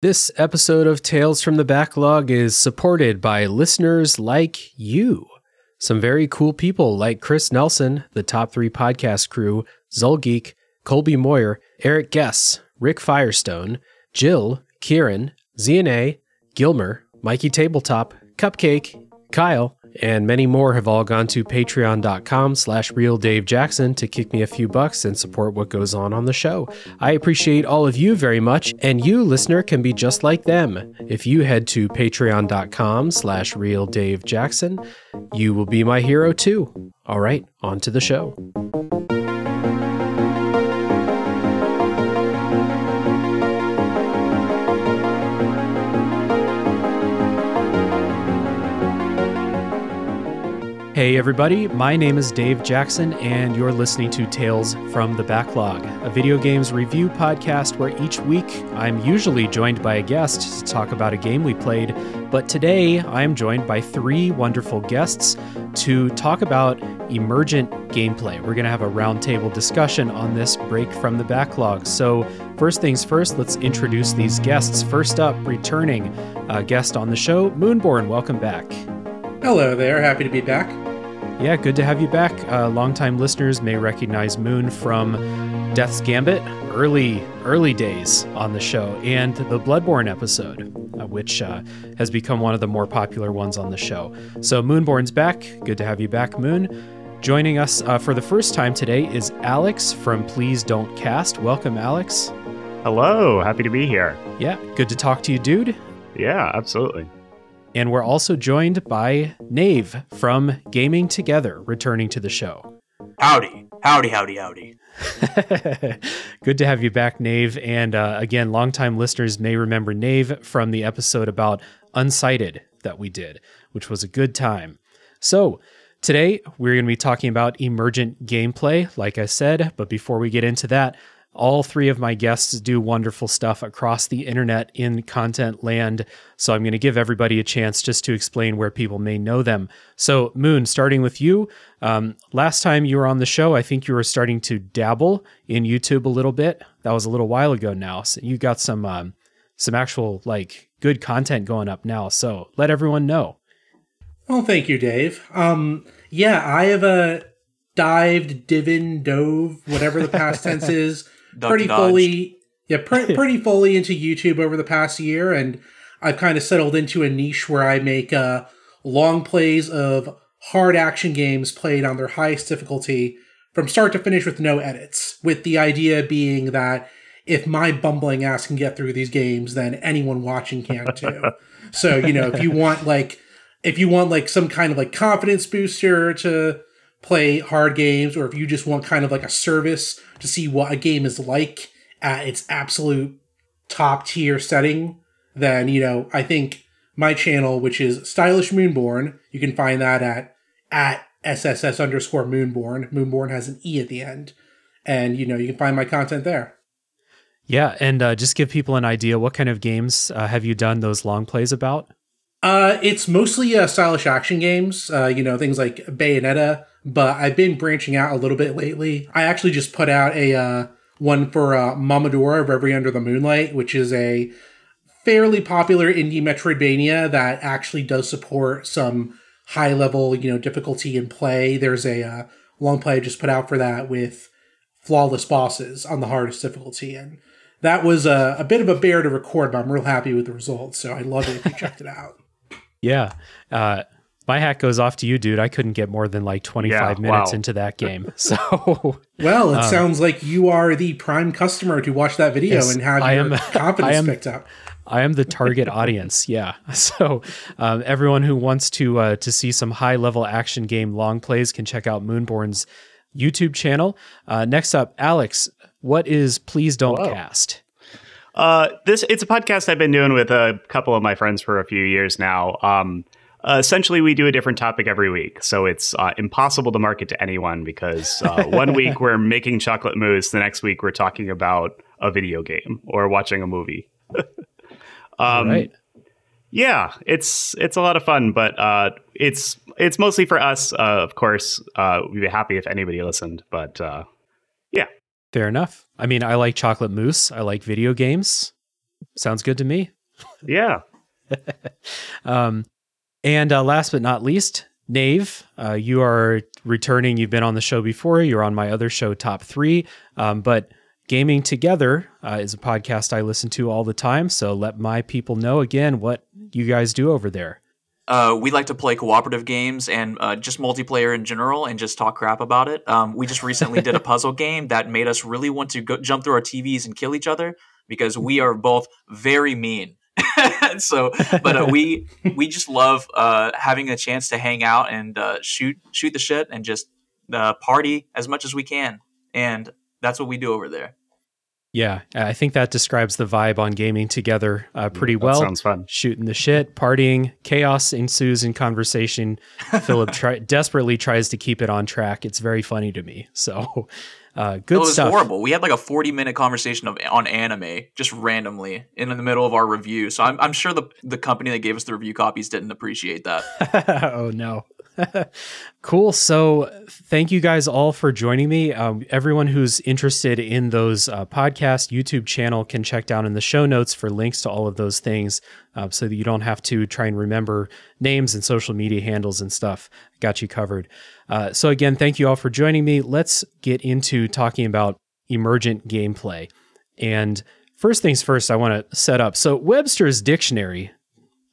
This episode of Tales from the Backlog is supported by listeners like you. Some very cool people like Chris Nelson, the top three podcast crew, Zulgeek, Colby Moyer, Eric Guess, Rick Firestone, Jill, Kieran, ZNA, Gilmer, Mikey Tabletop, Cupcake, Kyle, and many more have all gone to patreon.com slash realdavejackson to kick me a few bucks and support what goes on on the show. I appreciate all of you very much, and you, listener, can be just like them. If you head to patreon.com slash realdavejackson, you will be my hero too. All right, on to the show. Hey, everybody, my name is Dave Jackson, and you're listening to Tales from the Backlog, a video games review podcast where each week I'm usually joined by a guest to talk about a game we played. But today I am joined by three wonderful guests to talk about emergent gameplay. We're going to have a roundtable discussion on this break from the backlog. So, first things first, let's introduce these guests. First up, returning uh, guest on the show, Moonborne. Welcome back. Hello there, happy to be back. Yeah, good to have you back. Uh, longtime listeners may recognize Moon from Death's Gambit, early early days on the show, and the Bloodborne episode, uh, which uh, has become one of the more popular ones on the show. So Moonborne's back. Good to have you back, Moon. Joining us uh, for the first time today is Alex from Please Don't Cast. Welcome, Alex. Hello, happy to be here. Yeah, good to talk to you, dude. Yeah, absolutely. And we're also joined by Nave from Gaming Together, returning to the show. Howdy, howdy, howdy, howdy. Good to have you back, Nave. And uh, again, longtime listeners may remember Nave from the episode about Unsighted that we did, which was a good time. So, today we're going to be talking about emergent gameplay, like I said. But before we get into that, all three of my guests do wonderful stuff across the internet in content land. So I'm going to give everybody a chance just to explain where people may know them. So, Moon, starting with you. Um, last time you were on the show, I think you were starting to dabble in YouTube a little bit. That was a little while ago now. So you got some um, some actual like good content going up now. So let everyone know. Well, thank you, Dave. Um, yeah, I have a dived, divin, dove, whatever the past tense is pretty fully yeah pre- pretty fully into youtube over the past year and i've kind of settled into a niche where i make uh, long plays of hard action games played on their highest difficulty from start to finish with no edits with the idea being that if my bumbling ass can get through these games then anyone watching can too. So you know if you want like if you want like some kind of like confidence booster to play hard games or if you just want kind of like a service to see what a game is like at its absolute top tier setting, then, you know, I think my channel, which is Stylish Moonborne, you can find that at, at SSS underscore Moonborne. Moonborne has an E at the end. And, you know, you can find my content there. Yeah. And uh, just give people an idea what kind of games uh, have you done those long plays about? Uh, it's mostly uh, stylish action games, uh, you know, things like Bayonetta, but I've been branching out a little bit lately. I actually just put out a uh, one for uh, Momodora Reverie Under the Moonlight, which is a fairly popular indie Metroidvania that actually does support some high level, you know, difficulty in play. There's a uh, long play I just put out for that with flawless bosses on the hardest difficulty, and that was a, a bit of a bear to record, but I'm real happy with the results. So I love it if you checked it out. Yeah. Uh, my hat goes off to you, dude. I couldn't get more than like 25 yeah, minutes wow. into that game. So, well, it um, sounds like you are the prime customer to watch that video yes, and have I your am, confidence am, picked up. I am the target audience. Yeah. So, um, everyone who wants to uh, to see some high level action game long plays can check out Moonborne's YouTube channel. Uh, next up, Alex, what is Please Don't Hello. Cast? Uh, this it's a podcast I've been doing with a couple of my friends for a few years now. Um, uh, essentially, we do a different topic every week, so it's uh, impossible to market to anyone because uh, one week we're making chocolate mousse, the next week we're talking about a video game or watching a movie. um, right. Yeah, it's it's a lot of fun, but uh, it's it's mostly for us. Uh, of course, uh, we'd be happy if anybody listened, but yeah. Fair enough. I mean, I like chocolate mousse. I like video games. Sounds good to me. Yeah. um, and uh, last but not least, Nave, uh, you are returning. You've been on the show before. You're on my other show, Top Three. Um, but Gaming Together uh, is a podcast I listen to all the time. So let my people know again what you guys do over there. Uh, we like to play cooperative games and uh, just multiplayer in general and just talk crap about it. Um, we just recently did a puzzle game that made us really want to go, jump through our TVs and kill each other because we are both very mean. so, but uh, we we just love uh, having a chance to hang out and uh, shoot shoot the shit and just uh, party as much as we can, and that's what we do over there. Yeah, I think that describes the vibe on gaming together uh, pretty that well. Sounds fun. Shooting the shit, partying, chaos ensues in conversation. Philip try- desperately tries to keep it on track. It's very funny to me. So, uh, good it was stuff. horrible. We had like a forty-minute conversation of on anime just randomly in the middle of our review. So I'm, I'm sure the the company that gave us the review copies didn't appreciate that. oh no. cool. So, thank you guys all for joining me. Um, everyone who's interested in those uh, podcast YouTube channel can check down in the show notes for links to all of those things, uh, so that you don't have to try and remember names and social media handles and stuff. Got you covered. Uh, so again, thank you all for joining me. Let's get into talking about emergent gameplay. And first things first, I want to set up. So Webster's dictionary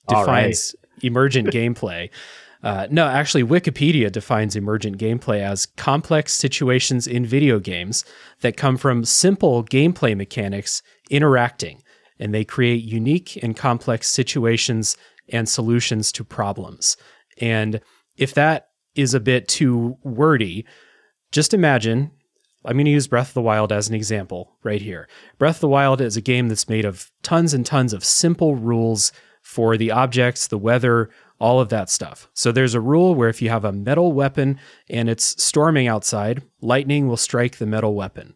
defines emergent gameplay. Uh, no, actually, Wikipedia defines emergent gameplay as complex situations in video games that come from simple gameplay mechanics interacting, and they create unique and complex situations and solutions to problems. And if that is a bit too wordy, just imagine. I'm going to use Breath of the Wild as an example right here. Breath of the Wild is a game that's made of tons and tons of simple rules for the objects, the weather, all of that stuff. So there's a rule where if you have a metal weapon and it's storming outside, lightning will strike the metal weapon.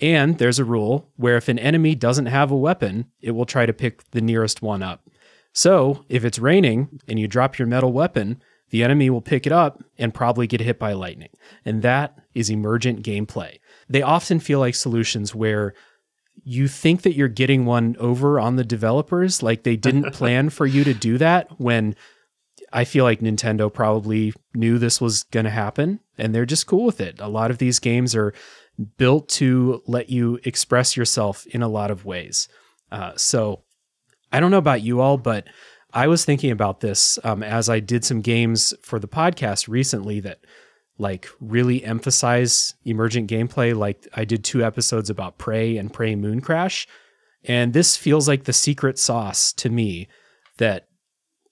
And there's a rule where if an enemy doesn't have a weapon, it will try to pick the nearest one up. So if it's raining and you drop your metal weapon, the enemy will pick it up and probably get hit by lightning. And that is emergent gameplay. They often feel like solutions where you think that you're getting one over on the developers, like they didn't plan for you to do that when I feel like Nintendo probably knew this was going to happen and they're just cool with it. A lot of these games are built to let you express yourself in a lot of ways. Uh, so I don't know about you all, but I was thinking about this um, as I did some games for the podcast recently that like really emphasize emergent gameplay. Like I did two episodes about Prey and Prey Mooncrash. And this feels like the secret sauce to me that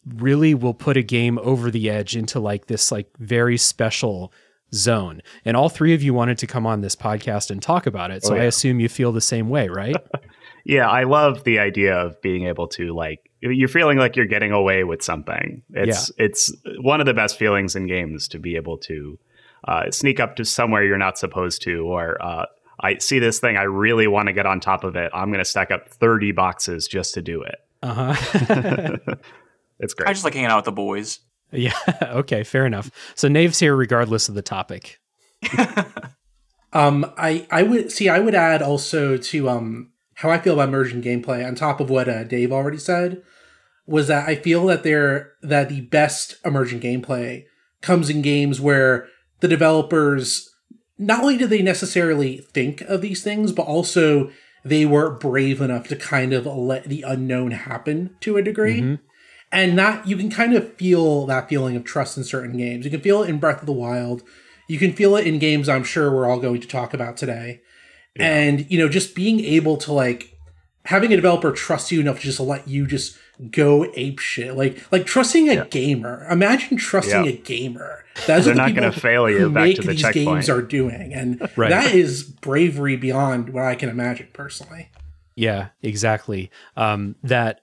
really will put a game over the edge into like this like very special zone. And all three of you wanted to come on this podcast and talk about it. So Oh, yeah. I assume you feel the same way, right? Yeah, I love the idea of being able to like you're feeling like you're getting away with something. It's it's one of the best feelings in games to be able to uh, sneak up to somewhere you're not supposed to, or uh, I see this thing, I really want to get on top of it. I'm going to stack up 30 boxes just to do it. Uh-huh. It's great. I just like hanging out with the boys. yeah, okay, fair enough. So Nave's here regardless of the topic. Um, I I would see. I would add also to um how I feel about emergent gameplay on top of what uh, Dave already said was that I feel that they're that the best emergent gameplay comes in games where the developers not only did they necessarily think of these things, but also they were brave enough to kind of let the unknown happen to a degree. Mhm. And that you can kind of feel that feeling of trust in certain games. You can feel it in Breath of the Wild. You can feel it in games I'm sure we're all going to talk about today. And, you know, just being able to like having a developer trust you enough to just let you just go ape shit. Like like trusting a gamer. Imagine trusting Yeah. a gamer. That's They're what the not gonna fail you back make to the these checkpoint. games are doing. And Right. that is bravery beyond what I can imagine personally. Yeah, exactly. Um, that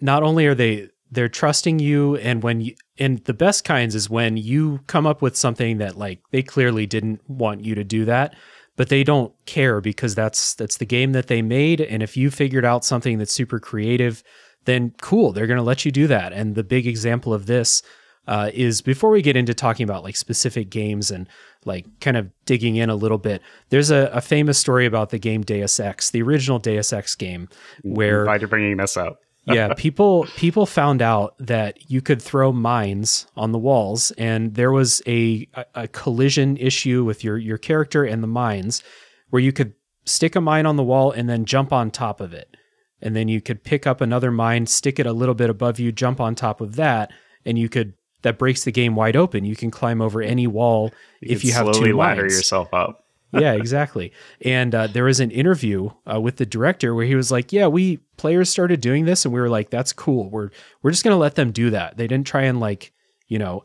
not only are they they're trusting you, and when you and the best kinds is when you come up with something that like they clearly didn't want you to do that, but they don't care because that's that's the game that they made, and if you figured out something that's super creative, then cool, they're gonna let you do that. And the big example of this uh, is before we get into talking about like specific games and like kind of digging in a little bit, there's a, a famous story about the game Deus Ex, the original Deus Ex game, where Glad you're bringing this up. Yeah, people people found out that you could throw mines on the walls, and there was a, a, a collision issue with your your character and the mines, where you could stick a mine on the wall and then jump on top of it, and then you could pick up another mine, stick it a little bit above you, jump on top of that, and you could that breaks the game wide open. You can climb over any wall You if you have slowly two ladder mines yourself up. Yeah, exactly. And uh, there was an interview uh, with the director where he was like, "Yeah, we players started doing this, and we were like, that's cool. We're we're just gonna let them do that. They didn't try and like, you know,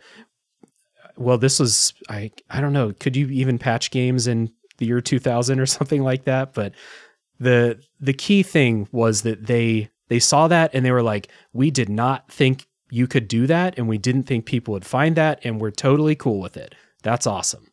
well, this was I I don't know. Could you even patch games in the year 2000 or something like that? But the the key thing was that they they saw that and they were like, we did not think you could do that, and we didn't think people would find that, and we're totally cool with it. That's awesome.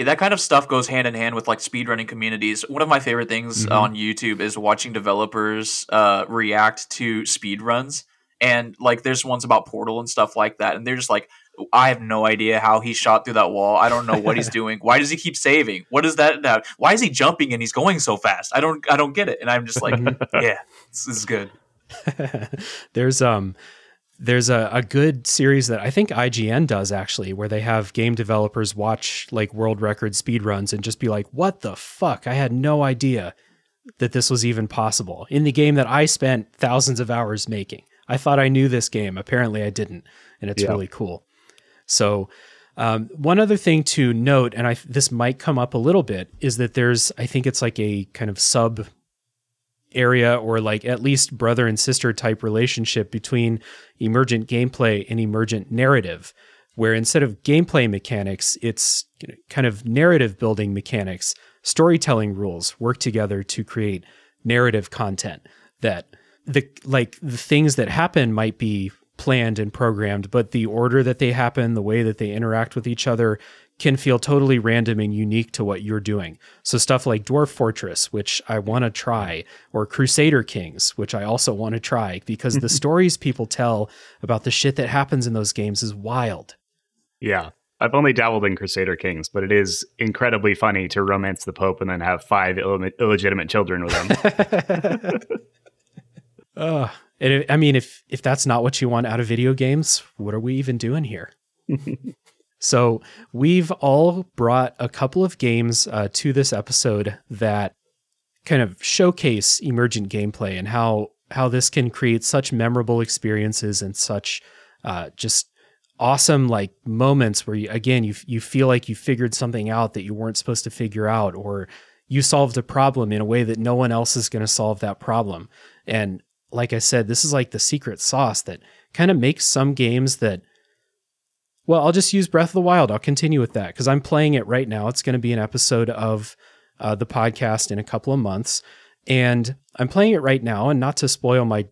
Yeah, that kind of stuff goes hand in hand with like speedrunning communities. One of my favorite things Mhm. on YouTube is watching developers uh, react to speedruns. And like there's ones about Portal and stuff like that. And they're just like, I have no idea how he shot through that wall. I don't know what he's doing. Why does he keep saving? What is that now? Why is he jumping and he's going so fast? I don't I don't get it. And I'm just like, yeah, this is good. there's um there's a, a good series that I think IGN does actually, where they have game developers watch like world record speed runs and just be like, "What the fuck? I had no idea that this was even possible in the game that I spent thousands of hours making. I thought I knew this game. Apparently, I didn't, and it's Yeah. really cool." So, um, one other thing to note, and I this might come up a little bit, is that there's I think it's like a kind of sub area or like at least brother and sister type relationship between emergent gameplay and emergent narrative where instead of gameplay mechanics it's kind of narrative building mechanics. Storytelling rules work together to create narrative content that the like the things that happen might be planned and programmed but the order that they happen the way that they interact with each other can feel totally random and unique to what you're doing. So stuff like Dwarf Fortress, which I want to try, or Crusader Kings, which I also want to try because the stories people tell about the shit that happens in those games is wild. Yeah. I've only dabbled in Crusader Kings, but it is incredibly funny to romance the Pope and then have five Ill- illegitimate children with him. It- I mean, if if that's not what you want out of video games, what are we even doing here? so we've all brought a couple of games uh, to this episode that kind of showcase emergent gameplay and how how this can create such memorable experiences and such uh, just awesome like moments where you again you you feel like you figured something out that you weren't supposed to figure out or you solved a problem in a way that no one else is going to solve that problem and like I said, this is like the secret sauce that kind of makes some games that. Well, I'll just use Breath of the Wild. I'll continue with that because I'm playing it right now. It's going to be an episode of uh, the podcast in a couple of months, and I'm playing it right now. And not to spoil my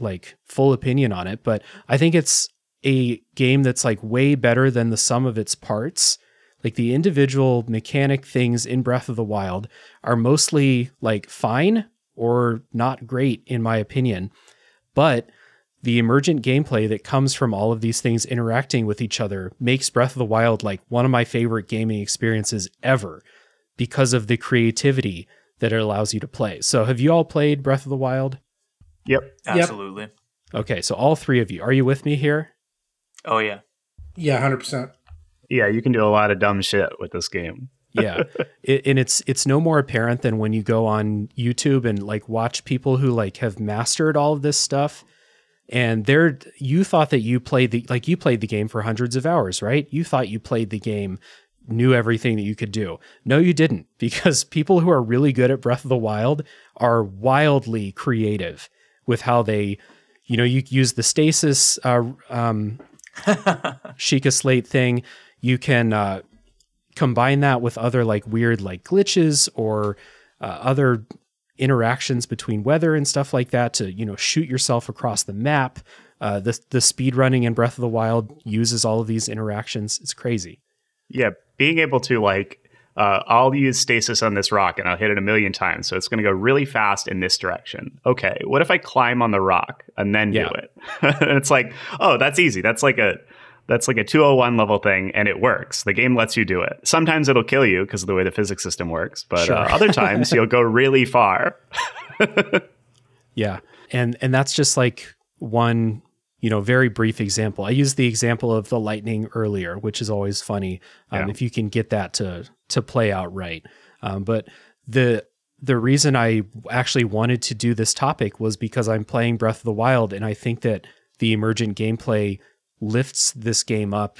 like full opinion on it, but I think it's a game that's like way better than the sum of its parts. Like the individual mechanic things in Breath of the Wild are mostly like fine or not great in my opinion. But the emergent gameplay that comes from all of these things interacting with each other makes Breath of the Wild like one of my favorite gaming experiences ever because of the creativity that it allows you to play. So have you all played Breath of the Wild? yep. Absolutely. Okay, so all three of you. Are you with me here? Oh yeah. Yeah, hundred percent. Yeah, you can do a lot of dumb shit with this game. yeah it, and it's it's no more apparent than when you go on youtube and like watch people who like have mastered all of this stuff and they're you thought that you played the like you played the game for hundreds of hours right you thought you played the game knew everything that you could do no you didn't because people who are really good at breath of the wild are wildly creative with how they you know you use the stasis uh, um, Sheikah Slate thing. You can uh, combine that with other like weird like glitches or uh, other interactions between weather and stuff like that to you know shoot yourself across the map. Uh, the the speed running in Breath of the Wild uses all of these interactions. It's crazy. Yeah, being able to like, uh, I'll use stasis on this rock and I'll hit it a million times, so it's going to go really fast in this direction. Okay, what if I climb on the rock and then Yeah. do it? and it's like, oh, that's easy. That's like a That's like a 201 level thing, and it works. The game lets you do it. Sometimes it'll kill you because of the way the physics system works, but Sure. uh, other times you'll go really far. Yeah. And and that's just like one, you know, very brief example. I used the example of the lightning earlier, which is always funny. Um, Yeah. if you can get that to to play out right. Um, but the the reason I actually wanted to do this topic was because I'm playing Breath of the Wild and I think that the emergent gameplay lifts this game up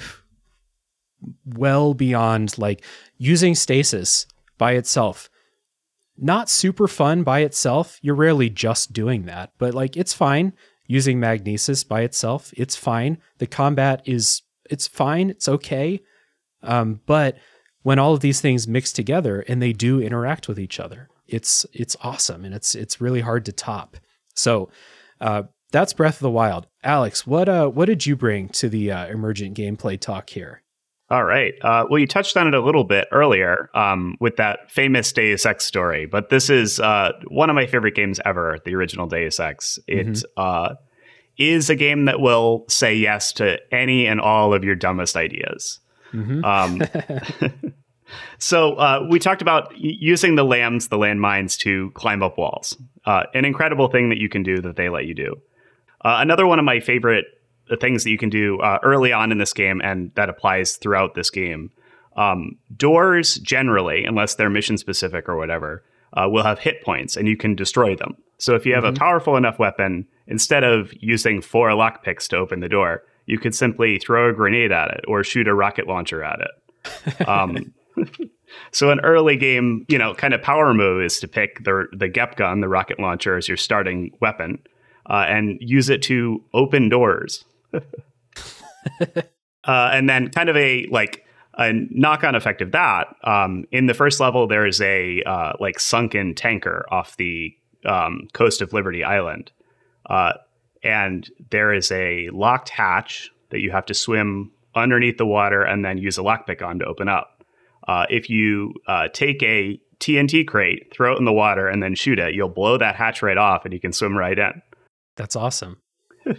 well beyond like using stasis by itself not super fun by itself. You're rarely just doing that, but like it's fine using magnesis by itself. It's fine. The combat is it's fine. It's okay. Um, but when all of these things mix together and they do interact with each other, it's it's awesome and it's it's really hard to top. So uh, that's Breath of the Wild. Alex, what uh what did you bring to the uh, emergent gameplay talk here? All right. Uh, well, you touched on it a little bit earlier um, with that famous Deus Ex story, but this is uh, one of my favorite games ever, the original Deus Ex. It uh, is a game that will say yes to any and all of your dumbest ideas. Um, so uh, we talked about using the LAMs, the landmines, to climb up walls. Uh, an incredible thing that you can do that they let you do. Uh, another one of my favorite things that you can do uh, early on in this game, and that applies throughout this game. Um, doors generally, unless they're mission specific or whatever, uh, will have hit points, and you can destroy them. So if you have a powerful enough weapon, instead of using four lockpicks to open the door, you could simply throw a grenade at it or shoot a rocket launcher at it. Um, so an early game, you know, kind of power move is to pick the the GEP gun, the rocket launcher, as your starting weapon, uh, and use it to open doors. uh, and then kind of a like a knock-on effect of that. Um, in the first level, there is a uh, like sunken tanker off the um, coast of Liberty Island, uh, and there is a locked hatch that you have to swim underneath the water and then use a lockpick on to open up. Uh, if you uh, take a TNT crate, throw it in the water, and then shoot it, you'll blow that hatch right off, and you can swim right in. That's awesome.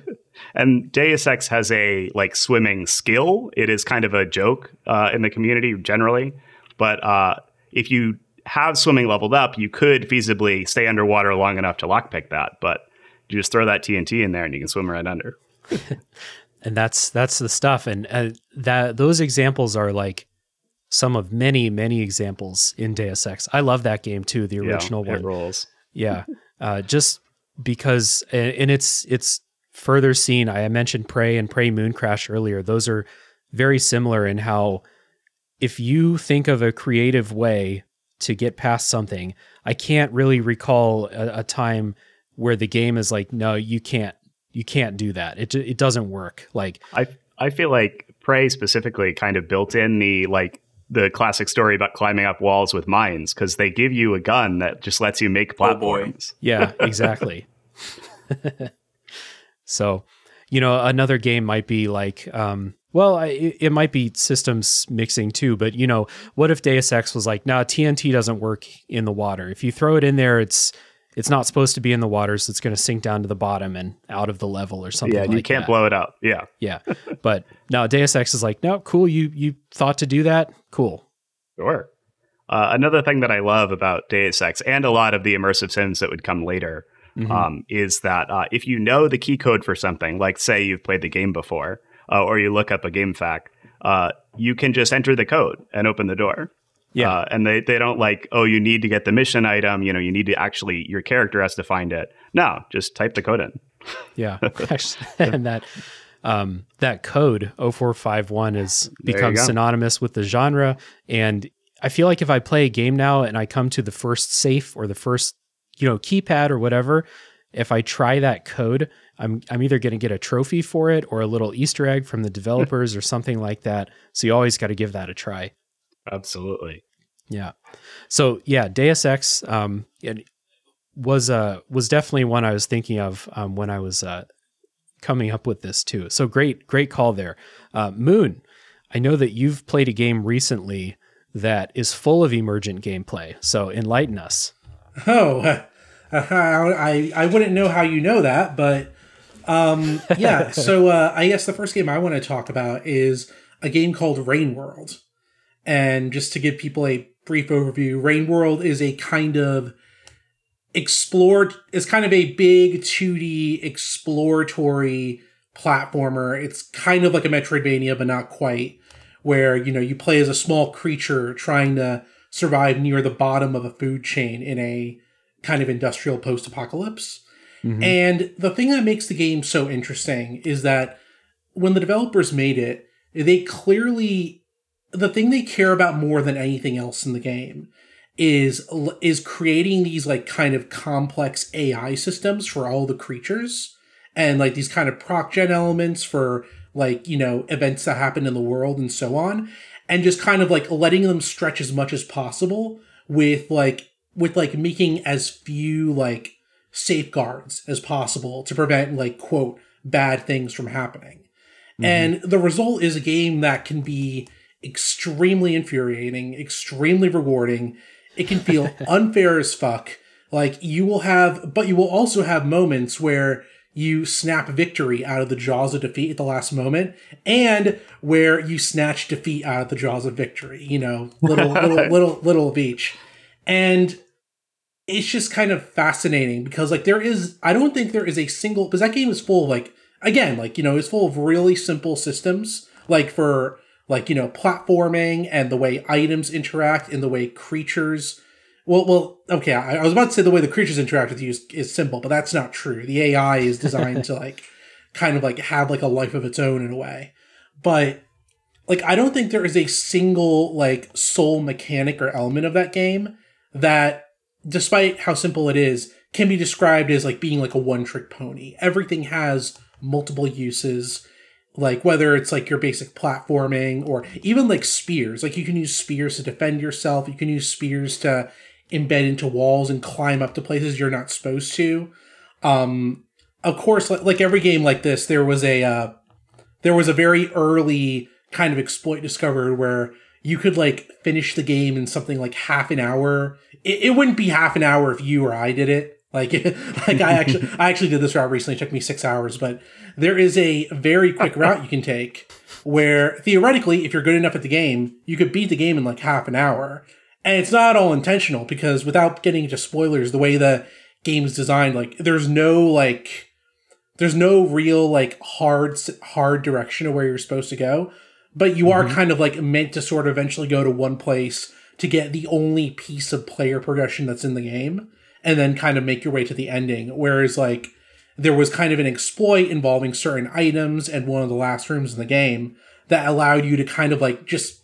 And Deus Ex has a like swimming skill. It is kind of a joke uh, in the community generally, but uh, if you have swimming leveled up, you could feasibly stay underwater long enough to lockpick that. But you just throw that TNT in there, and you can swim right under. and that's that's the stuff and uh, that those examples are like some of many many examples in Deus Ex. I love that game too, the original yeah, one. Rolls. Yeah, uh, just because, and it's it's further seen. I mentioned Prey and Prey Mooncrash earlier. Those are very similar in how if you think of a creative way to get past something, I can't really recall a, a time where the game is like, no, you can't, you can't do that. It it doesn't work. Like, I I feel like Prey specifically kind of built in the like the classic story about climbing up walls with mines because they give you a gun that just lets you make Oh, platforms. Yeah, exactly. so, you know, another game might be like, um, well, I, it it might be systems mixing too, but you know, what if Deus Ex was like, nah, TNT doesn't work in the water. If you throw it in there, it's it's not supposed to be in the water, so it's going to sink down to the bottom and out of the level or something. Yeah, like you can't that. blow it up. Yeah. Yeah, but now Deus Ex is like, no, cool. You you thought to do that, cool. Sure. Uh, another thing that I love about Deus Ex and a lot of the immersive sims that would come later Mhm. um, is that uh, if you know the key code for something, like say you've played the game before, uh, or you look up a game fact, uh, you can just enter the code and open the door. Yeah. Uh, and they, they don't like, oh, you need to get the mission item. You know, you need to actually, your character has to find it. No, just type the code in. Yeah, and that um, that code 0451 is There you become synonymous with the genre. And I feel like if I play a game now and I come to the first safe or the first you know keypad or whatever, if I try that code, I'm I'm either going to get a trophy for it or a little Easter egg from the developers or something like that. So you always got to give that a try. Absolutely. Yeah. So yeah, Deus Ex um, was uh was definitely one I was thinking of um, when I was uh, coming up with this too. So great, great call there, uh, Moon. I know that you've played a game recently that is full of emergent gameplay. So enlighten us. Oh, I I wouldn't know how you know that, but Um, yeah. So uh, I guess the first game I want to talk about is a game called Rain World, and just to give people a brief overview, Rain World is a kind of explored. It's kind of a big 2D exploratory platformer. It's kind of like a Metroidvania, but not quite. Where you know you play as a small creature trying to survive near the bottom of a food chain in a kind of industrial post-apocalypse. Mm-hmm. And the thing that makes the game so interesting is that when the developers made it, they clearly the thing they care about more than anything else in the game is is creating these like kind of complex AI systems for all the creatures and like these kind of proc gen elements for like you know events that happen in the world and so on and just kind of like letting them stretch as much as possible with like with like making as few like safeguards as possible to prevent like quote bad things from happening. Mm-hmm. And the result is a game that can be extremely infuriating, extremely rewarding. It can feel unfair as fuck. Like you will have but you will also have moments where you snap victory out of the jaws of defeat at the last moment, and where you snatch defeat out of the jaws of victory. You know, little little little little of each, and it's just kind of fascinating because like there is I don't think there is a single because that game is full of like again like you know it's full of really simple systems like for like you know platforming and the way items interact and the way creatures well, well, okay. I, I, was about to say the way the creatures interact with you is, is simple, but that's not true. The AI is designed to like kind of like have like a life of its own in a way. But like I don't think there is a single like sole mechanic or element of that game that despite how simple it is can be described as like being like a one trick pony. Everything has multiple uses like whether it's like your basic platforming or even like spears like you can use spears to defend yourself you can use spears to embed into walls and climb up to places you're not supposed to. Um, of course, like, like every game like this, there was a uh, there was a very early kind of exploit discovered where you could like finish the game in something like half an hour. It, it wouldn't be half an hour if you or I did it. Like, like I actually, I actually did this route recently. It took me six hours, but there is a very quick route you can take where theoretically, if you're good enough at the game, you could beat the game in like half an hour. And it's not all intentional because without getting into spoilers, the way the game's designed, like there's no like there's no real like hard hard direction of where you're supposed to go, but you mm-hmm. are kind of like meant to sort of eventually go to one place to get the only piece of player progression that's in the game and then kind of make your way to the ending. Whereas like there was kind of an exploit involving certain items and one of the last rooms in the game that allowed you to kind of like just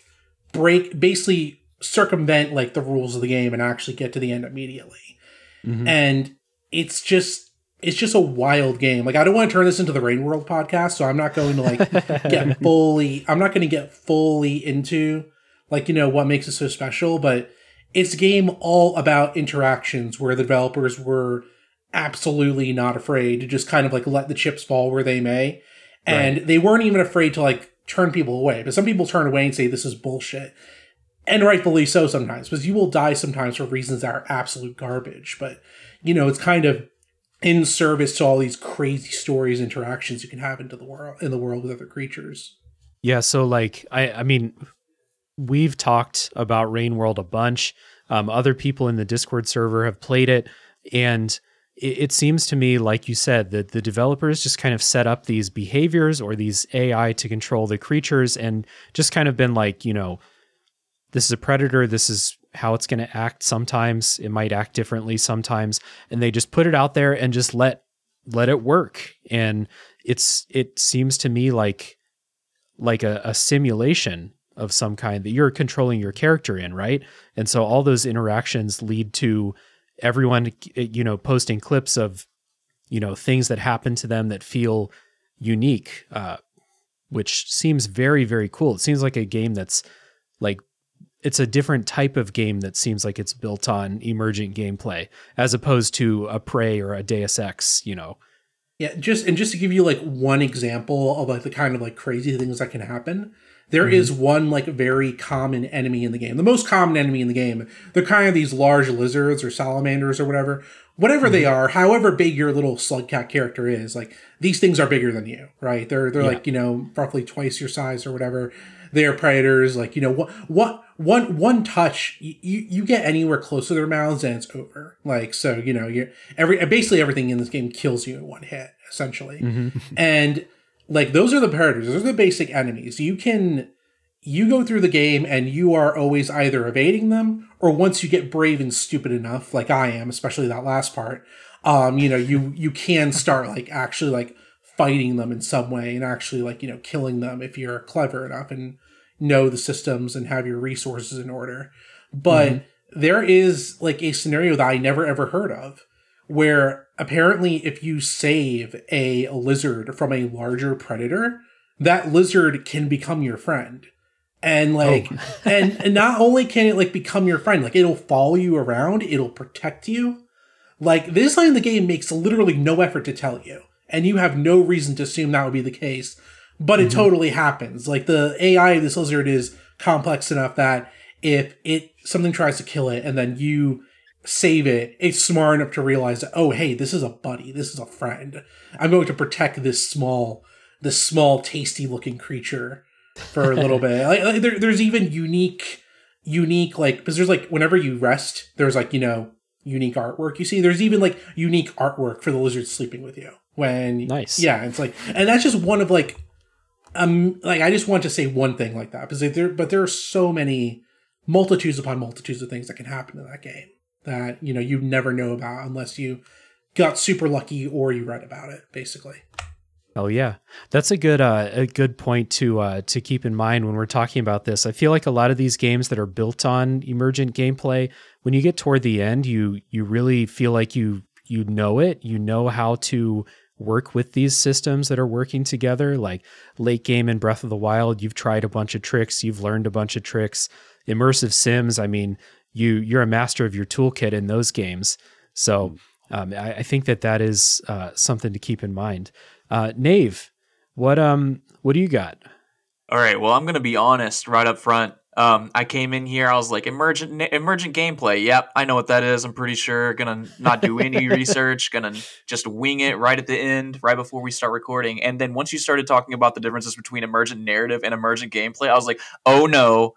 break basically circumvent like the rules of the game and actually get to the end immediately. Mm-hmm. And it's just it's just a wild game. Like I don't want to turn this into the Rain World podcast, so I'm not going to like get fully I'm not going to get fully into like you know what makes it so special, but it's a game all about interactions where the developers were absolutely not afraid to just kind of like let the chips fall where they may. And right. they weren't even afraid to like turn people away. But some people turn away and say this is bullshit and rightfully so sometimes because you will die sometimes for reasons that are absolute garbage but you know it's kind of in service to all these crazy stories interactions you can have into the world in the world with other creatures yeah so like i i mean we've talked about rain world a bunch um, other people in the discord server have played it and it, it seems to me like you said that the developers just kind of set up these behaviors or these ai to control the creatures and just kind of been like you know this is a predator. This is how it's going to act. Sometimes it might act differently sometimes. And they just put it out there and just let, let it work. And it's, it seems to me like, like a, a simulation of some kind that you're controlling your character in, right? And so all those interactions lead to everyone, you know, posting clips of, you know, things that happen to them that feel unique, uh, which seems very, very cool. It seems like a game that's like it's a different type of game that seems like it's built on emergent gameplay as opposed to a Prey or a Deus Ex, you know. Yeah, just and just to give you like one example of like the kind of like crazy things that can happen, there mm-hmm. is one like very common enemy in the game. The most common enemy in the game, they're kind of these large lizards or salamanders or whatever, whatever mm-hmm. they are, however big your little slugcat character is, like these things are bigger than you, right? They're they're yeah. like you know roughly twice your size or whatever. They are predators. Like you know what what one one touch you you get anywhere close to their mouths and it's over. Like so you know you every basically everything in this game kills you in one hit essentially, mm-hmm. and like those are the predators. Those are the basic enemies. You can you go through the game and you are always either evading them or once you get brave and stupid enough like i am especially that last part um you know you you can start like actually like fighting them in some way and actually like you know killing them if you're clever enough and know the systems and have your resources in order but mm-hmm. there is like a scenario that i never ever heard of where apparently if you save a lizard from a larger predator that lizard can become your friend and like oh. and, and not only can it like become your friend like it'll follow you around it'll protect you like this line of the game makes literally no effort to tell you and you have no reason to assume that would be the case but it mm-hmm. totally happens like the ai of this lizard is complex enough that if it something tries to kill it and then you save it it's smart enough to realize that oh hey this is a buddy this is a friend i'm going to protect this small this small tasty looking creature for a little bit. Like, like there, there's even unique, unique like because there's like whenever you rest, there's like you know unique artwork you see. There's even like unique artwork for the lizard sleeping with you. When nice, yeah, it's like, and that's just one of like, um, like I just want to say one thing like that because there, but there are so many multitudes upon multitudes of things that can happen in that game that you know you never know about unless you got super lucky or you read about it basically Oh yeah, that's a good uh, a good point to uh, to keep in mind when we're talking about this. I feel like a lot of these games that are built on emergent gameplay, when you get toward the end, you you really feel like you you know it. You know how to work with these systems that are working together. Like late game in Breath of the Wild, you've tried a bunch of tricks, you've learned a bunch of tricks. Immersive Sims, I mean, you you're a master of your toolkit in those games. So um, I, I, think that that is uh, something to keep in mind. Uh, Nave, what um what do you got? All right. Well, I'm gonna be honest right up front. Um, I came in here. I was like, emergent, emergent gameplay. Yep, I know what that is. I'm pretty sure. Gonna not do any research. Gonna just wing it right at the end, right before we start recording. And then once you started talking about the differences between emergent narrative and emergent gameplay, I was like, oh no,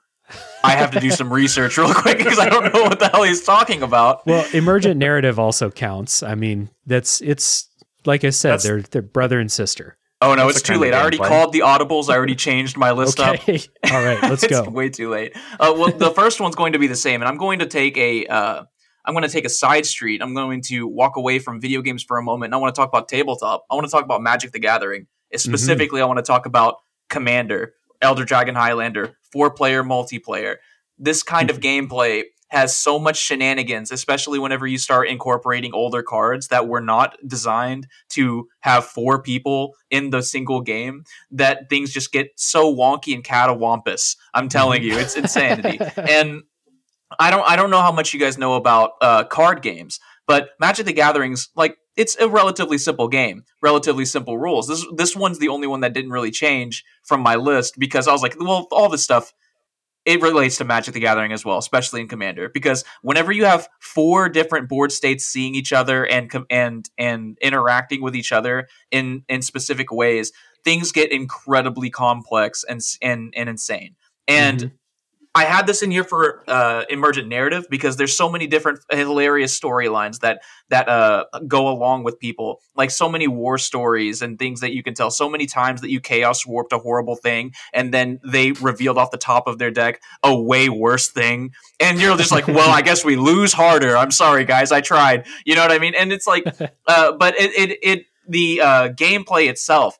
I have to do some research real quick because I don't know what the hell he's talking about. Well, emergent narrative also counts. I mean, that's it's like I said, That's, they're they're brother and sister. Oh no, That's it's too late. I already called the audibles. I already changed my list okay. up. All right, let's go. It's way too late. Uh, well, the first one's going to be the same, and I'm going to take a. Uh, I'm going to take a side street. I'm going to walk away from video games for a moment, and I want to talk about tabletop. I want to talk about Magic the Gathering. Mm-hmm. Specifically, mm-hmm. I want to talk about Commander, Elder Dragon Highlander, four player multiplayer. This kind of gameplay has so much shenanigans, especially whenever you start incorporating older cards that were not designed to have four people in the single game, that things just get so wonky and catawampus. I'm telling you, it's insanity. and I don't I don't know how much you guys know about uh, card games, but Magic the Gatherings, like it's a relatively simple game, relatively simple rules. This this one's the only one that didn't really change from my list because I was like, well, all this stuff it relates to Magic the Gathering as well, especially in Commander, because whenever you have four different board states seeing each other and and and interacting with each other in in specific ways, things get incredibly complex and and and insane. And mm-hmm. I had this in here for uh, emergent narrative because there's so many different hilarious storylines that that uh, go along with people, like so many war stories and things that you can tell. So many times that you chaos warped a horrible thing, and then they revealed off the top of their deck a way worse thing, and you're just like, well, I guess we lose harder. I'm sorry, guys, I tried. You know what I mean? And it's like, uh, but it it, it the uh, gameplay itself,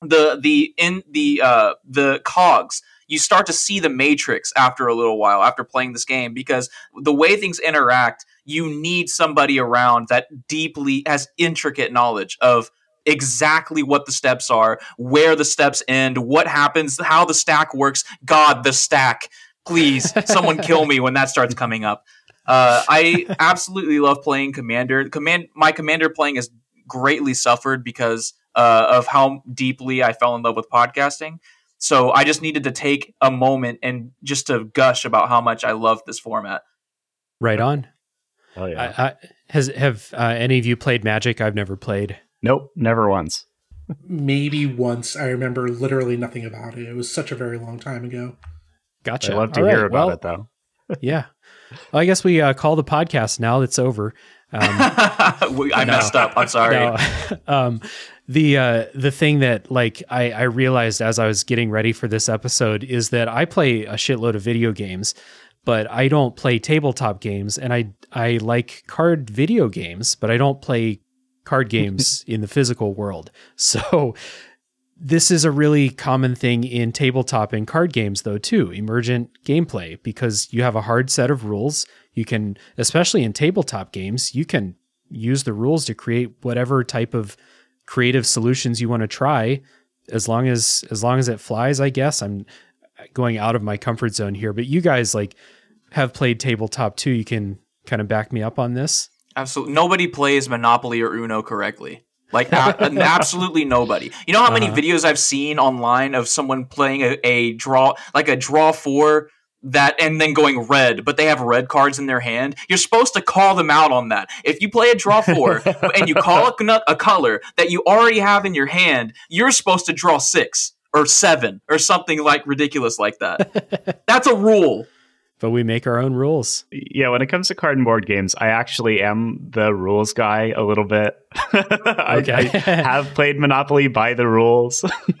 the the in the uh, the cogs you start to see the matrix after a little while after playing this game because the way things interact you need somebody around that deeply has intricate knowledge of exactly what the steps are, where the steps end, what happens, how the stack works. God, the stack. Please, someone kill me when that starts coming up. Uh, I absolutely love playing Commander. Command my Commander playing has greatly suffered because uh, of how deeply I fell in love with podcasting. So I just needed to take a moment and just to gush about how much I love this format. Right on. Oh yeah. I, I, Has have uh, any of you played Magic? I've never played. Nope, never once. Maybe once. I remember literally nothing about it. It was such a very long time ago. Gotcha. I love to All hear right, about well, it though. yeah. Well, I guess we uh, call the podcast now. It's over. Um, I messed up. I'm sorry. No. um, the uh, the thing that like I, I realized as I was getting ready for this episode is that I play a shitload of video games, but I don't play tabletop games, and I I like card video games, but I don't play card games in the physical world. So this is a really common thing in tabletop and card games though too emergent gameplay because you have a hard set of rules you can especially in tabletop games you can use the rules to create whatever type of creative solutions you want to try as long as as long as it flies i guess i'm going out of my comfort zone here but you guys like have played tabletop too you can kind of back me up on this Absolutely. Nobody plays Monopoly or Uno correctly. Like absolutely nobody. You know how many Uh-huh. videos I've seen online of someone playing a, a draw like a draw four that and then going red, but they have red cards in their hand. You're supposed to call them out on that. If you play a draw four and you call a, a color that you already have in your hand, you're supposed to draw six or seven or something like ridiculous like that. That's a rule. But we make our own rules Yeah, when it comes to card and board games, I actually am the rules guy a little bit. I- I, have played Monopoly by the rules.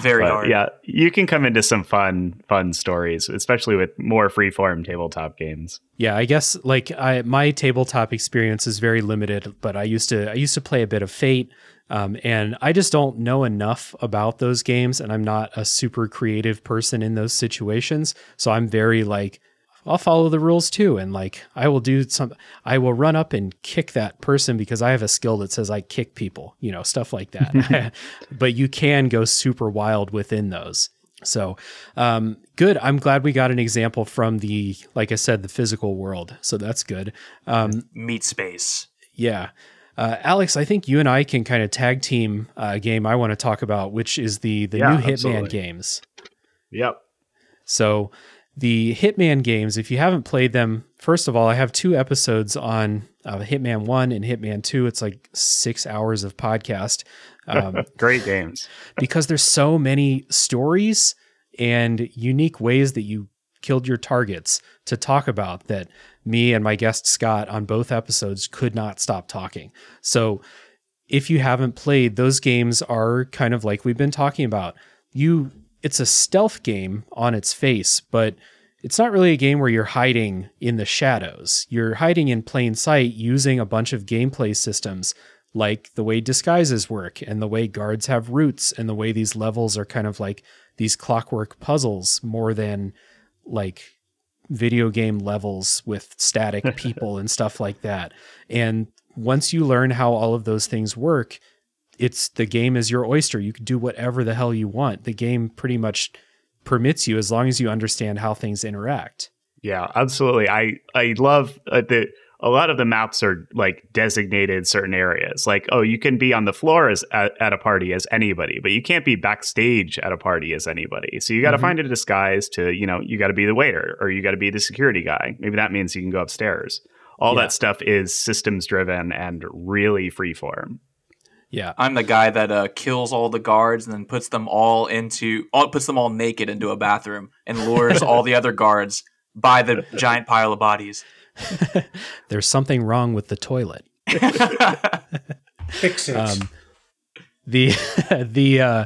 Very But hard. yeah, you can come into some fun, fun stories, especially with more freeform tabletop games. Yeah, I guess like I my tabletop experience is very limited, but I used to I used to play a bit of Fate, um, and I just don't know enough about those games, and I'm not a super creative person in those situations, so I'm very like I'll follow the rules too, and like I will do some I will run up and kick that person because I have a skill that says I kick people, you know, stuff like that. but you can go super wild within those. So, um, good. I'm glad we got an example from the, like I said, the physical world. So that's good. Um, Meat space. yeah. Uh, Alex, I think you and I can kind of tag team a game I want to talk about, which is the the Yeah, new Hitman absolutely. games. Yep. So the Hitman games, if you haven't played them, first of all, I have two episodes on uh, Hitman One and Hitman Two. It's like six hours of podcast. Um, Great games. because there's so many stories and unique ways that you killed your targets to talk about that me and my guest Scott on both episodes could not stop talking. So if you haven't played, those games are kind of like we've been talking about. You it's a stealth game on its face, but it's not really a game where you're hiding in the shadows. You're hiding in plain sight using a bunch of gameplay systems like the way disguises work and the way guards have routes and the way these levels are kind of like these clockwork puzzles more than like video game levels with static people and stuff like that. And once you learn how all of those things work, it's the game is your oyster. You can do whatever the hell you want. The game pretty much permits you as long as you understand how things interact. Yeah, absolutely. I I love uh, the a lot of the maps are like designated certain areas. Like, oh, you can be on the floor as at, at a party as anybody, but you can't be backstage at a party as anybody. So you got to Mhm. find a disguise to, you know, you got to be the waiter or you got to be the security guy. Maybe that means you can go upstairs. All Yeah. that stuff is systems driven and really freeform. Yeah. I'm the guy that uh, kills all the guards and then puts them all into all puts them all naked into a bathroom and lures all the other guards by the giant pile of bodies. There's something wrong with the toilet. Fix it. Um, the the uh,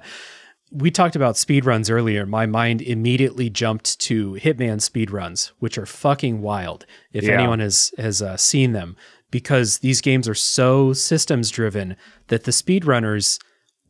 we talked about speedruns earlier. My mind immediately jumped to Hitman speedruns, which are fucking wild. If Yeah. anyone has has uh, seen them, because these games are so systems driven that the speedrunners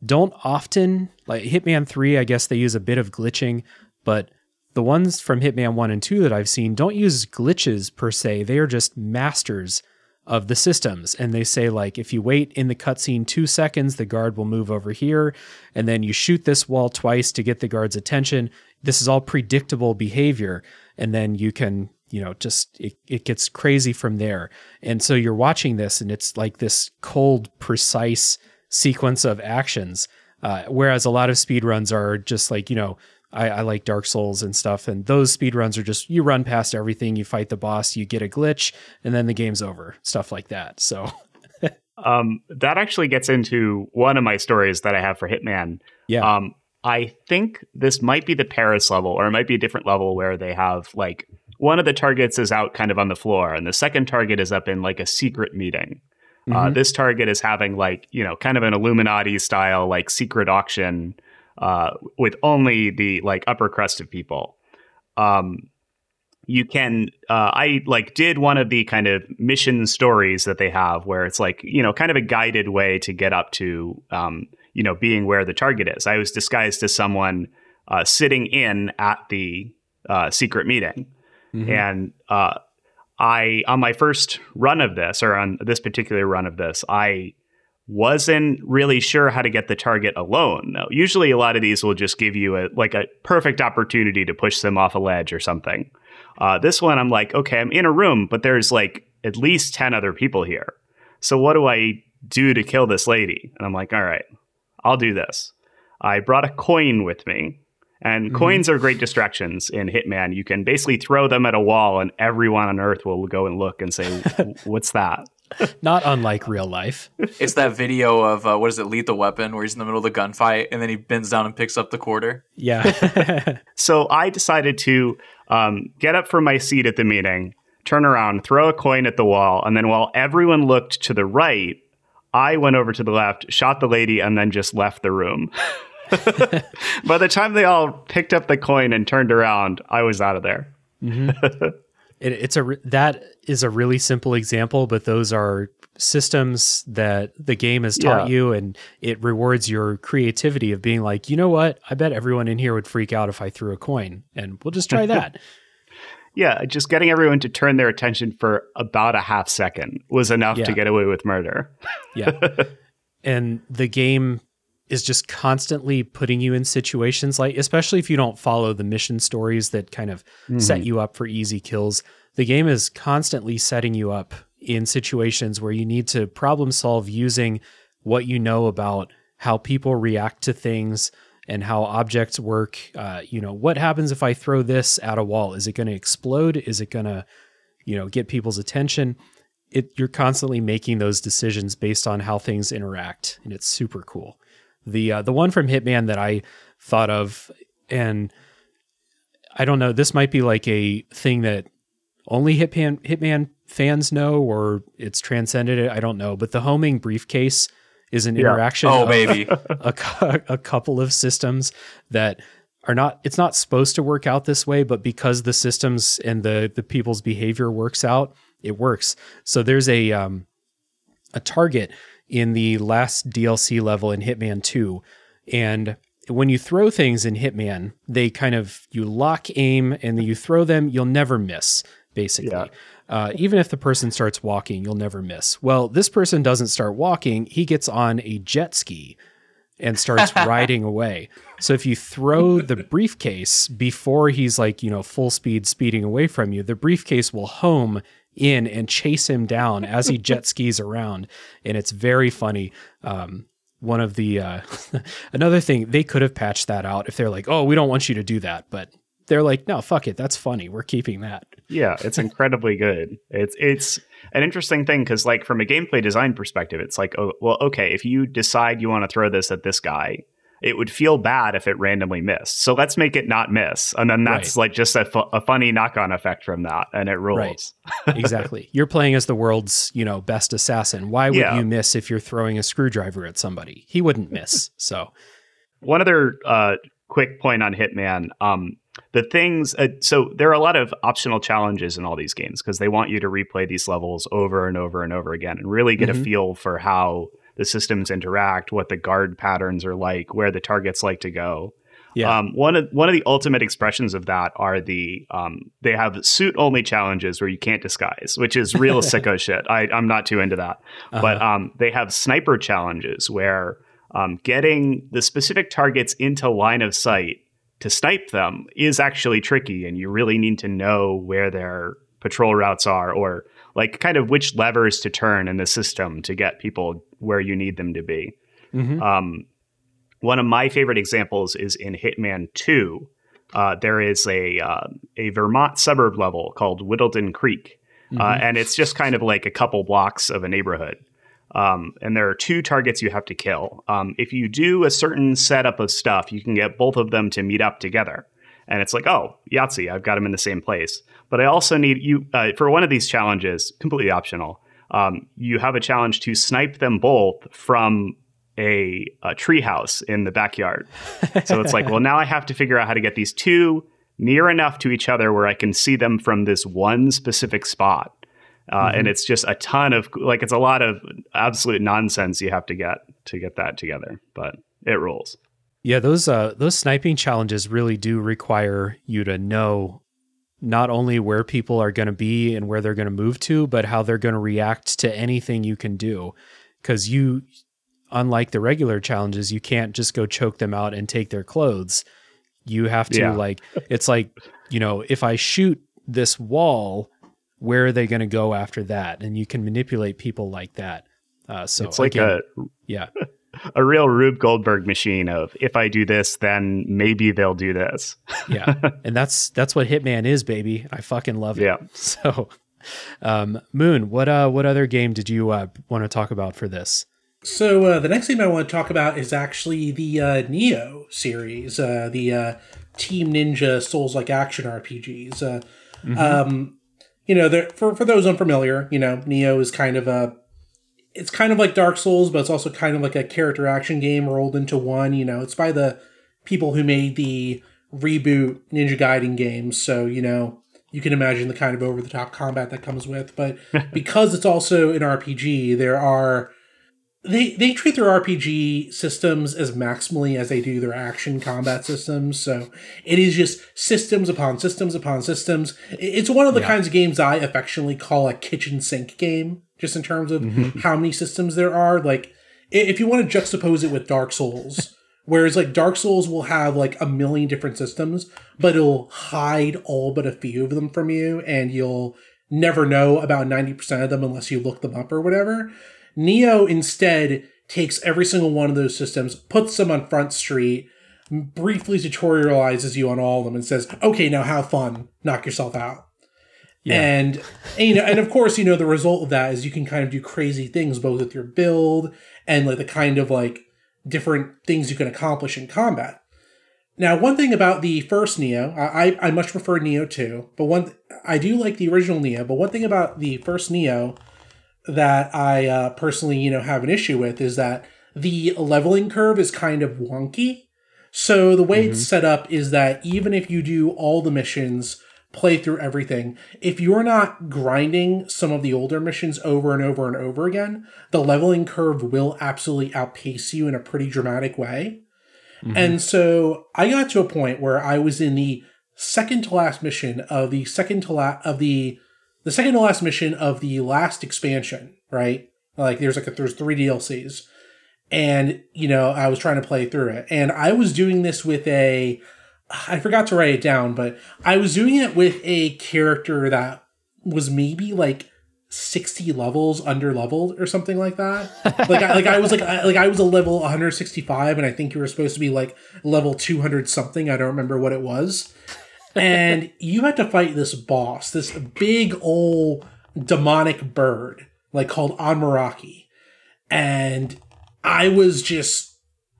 don't often like Hitman 3, I guess they use a bit of glitching, but the ones from Hitman 1 and 2 that I've seen don't use glitches per se. They are just masters of the systems. And they say, like, if you wait in the cutscene two seconds, the guard will move over here. And then you shoot this wall twice to get the guard's attention. This is all predictable behavior. And then you can, you know, just, it, it gets crazy from there. And so you're watching this and it's like this cold, precise sequence of actions. Uh, whereas a lot of speedruns are just like, you know, I, I like Dark Souls and stuff, and those speed runs are just you run past everything, you fight the boss, you get a glitch, and then the game's over. Stuff like that. So um, that actually gets into one of my stories that I have for Hitman. yeah, Um, I think this might be the Paris level, or it might be a different level where they have like one of the targets is out kind of on the floor, and the second target is up in like a secret meeting. Uh, Mhm. this target is having like you know kind of an Illuminati style like secret auction uh, with only the like upper crust of people. Um, you can uh, I like did one of the kind of mission stories that they have where it's like you know kind of a guided way to get up to um, you know being where the target is. I was disguised as someone uh, sitting in at the uh, secret meeting, Mhm. and uh, I on my first run of this or on this particular run of this, I wasn't really sure how to get the target alone. Usually a lot of these will just give you a like a perfect opportunity to push them off a ledge or something. Uh, this one, I'm like, okay, I'm in a room, but there's like at least 10 other people here. So what do I do to kill this lady? And I'm like, all right, I'll do this. I brought a coin with me. And Mhm. coins are great distractions in Hitman. You can basically throw them at a wall, and everyone on Earth will go and look and say, "What's that?" not unlike real life. It's that video of uh, what is it, Lethal Weapon, where he's in the middle of the gunfight and then he bends down and picks up the quarter. Yeah, So I decided to um, get up from my seat at the meeting, turn around, throw a coin at the wall, and then while everyone looked to the right, I went over to the left, shot the lady, and then just left the room. By the time they all picked up the coin and turned around, I was out of there. It, it's a that is a really simple example, but those are systems that the game has taught Yeah. you, and it rewards your creativity of being like, you know what? I bet everyone in here would freak out if I threw a coin, and we'll just try that. Yeah, just getting everyone to turn their attention for about a half second was enough Yeah. to get away with murder. Yeah. and the game is just constantly putting you in situations like, especially if you don't follow the mission stories that kind of set you up for easy kills. The game is constantly setting you up in situations where you need to problem solve using what you know about how people react to things and how objects work. Uh, you know, what happens if I throw this at a wall? Is it going to explode? Is it going to, you know, get people's attention? It, you're constantly making those decisions based on how things interact, and it's super cool. The uh, the one from Hitman that I thought of, and I don't know, this might be like a thing that only Hitman Hitman fans know, or it's transcended it. I don't know, but the homing briefcase is an Yeah. interaction. Oh of baby, a, a couple of systems that are not it's not supposed to work out this way but because the systems and the the people's behavior works out it works so there's a um a target in the last DLC level in Hitman 2 and when you throw things in Hitman they kind of you lock aim and then you throw them you'll never miss basically Yeah. uh, even if the person starts walking you'll never miss well this person doesn't start walking he gets on a jet ski and starts riding away. So if you throw the briefcase before he's like, you know, full speed speeding away from you, the briefcase will home in and chase him down as he jet skis around. And it's very funny. Um, one of the, uh, another thing, they could have patched that out if they're like, oh, we don't want you to do that. But they're like, no, fuck it. That's funny. We're keeping that. Yeah, it's incredibly good. It's it's an interesting thing because, like, from a gameplay design perspective, it's like, oh, well, okay, if you decide you want to throw this at this guy, it would feel bad if it randomly missed. So let's make it not miss, and then that's like just a, fu- a funny knock-on effect from that, and it rules. Right. exactly. You're playing as the world's, you know, best assassin. Why would Yeah. you miss if you're throwing a screwdriver at somebody? He wouldn't miss. So, One other uh, quick point on Hitman. Um, the things, uh, so there are a lot of optional challenges in all these games because they want you to replay these levels over and over and over again and really get Mhm. a feel for how the systems interact, what the guard patterns are like, where the targets like to go. yeah. Um, one of one of the ultimate expressions of that are the um, they have suit only challenges where you can't disguise, which is real sicko shit. I, I'm not too into that, but Uh-huh. um, they have sniper challenges where um, getting the specific targets into line of sight to snipe them is actually tricky, and you really need to know where their patrol routes are or like kind of which levers to turn in the system to get people where you need them to be. Mhm. Um, one of my favorite examples is in Hitman 2. uh, there is a uh, a Vermont suburb level called Whittleton Creek, uh, mm-hmm. and it's just kind of like a couple blocks of a neighborhood. Um, and there are two targets you have to kill. Um, if you do a certain setup of stuff, you can get both of them to meet up together. And it's like, oh, Yahtzee, I've got them in the same place. But I also need you uh, for one of these challenges, completely optional. Um, you have a challenge to snipe them both from a, a treehouse in the backyard. so it's like, well, now I have to figure out how to get these two near enough to each other where I can see them from this one specific spot. Uh, mm-hmm. And it's just a ton of like it's a lot of absolute nonsense you have to get to get that together, but it rules. Yeah, those uh, those sniping challenges really do require you to know not only where people are going to be and where they're going to move to, but how they're going to react to anything you can do. Because you unlike the regular challenges, you can't just go choke them out and take their clothes. You have to yeah. like it's like, you know, if I shoot this wall, where are they going to go after that? And you can manipulate people like that. Uh, so it's like again, a yeah, a real Rube Goldberg machine of if I do this, then maybe they'll do this. yeah, and that's that's what Hitman is, baby. I fucking love it. Yeah. So, um, Moon, what uh, what other game did you uh, want to talk about for this? So uh, the next game I want to talk about is actually the uh, Nioh series, uh, the uh, Team Ninja Souls-like action RPGs. Uh, mm-hmm. um, you know, for for those unfamiliar, you know, Nioh is kind of a it's kind of like Dark Souls, but it's also kind of like a character action game rolled into one. You know, it's by the people who made the reboot Ninja Gaiden games, so you know you can imagine the kind of over the top combat that comes with. But because it's also an RPG, there are they they treat their RPG systems as maximally as they do their action combat systems. So it is just systems upon systems upon systems. It's one of the yeah. kinds of games I affectionately call a kitchen sink game, just in terms of mm-hmm. how many systems there are. Like if you want to juxtapose it with Dark Souls, whereas like Dark Souls will have like a million different systems, but it'll hide all but a few of them from you, and you'll never know about 90% of them unless you look them up or whatever. Nioh instead takes every single one of those systems, puts them on Front Street, briefly tutorializes you on all of them, and says, "Okay, now have fun, knock yourself out." Yeah. And, and you know, and of course, you know, the result of that is you can kind of do crazy things both with your build and like the kind of like different things you can accomplish in combat. Now, one thing about the first Nioh, I I much prefer Nioh 2, but one I do like the original Nioh, but one thing about the first Nioh that I uh, personally, you know, have an issue with is that the leveling curve is kind of wonky. So the way mm-hmm. it's set up is that even if you do all the missions, play through everything, if you're not grinding some of the older missions over and over and over again, the leveling curve will absolutely outpace you in a pretty dramatic way. Mm-hmm. And so I got to a point where I was in the second to last mission of the second to last of the the second to last mission of the last expansion, right? Like there's like a, there's three DLCs, and you know I was trying to play through it, and I was doing this with a I forgot to write it down, but I was doing it with a character that was maybe like 60 levels under leveled or something like that. like I, like I was like I, like I was a level 165 and I think you were supposed to be like level 200 something. I don't remember what it was and you had to fight this boss, this big old demonic bird, like called Onmoraki. And I was just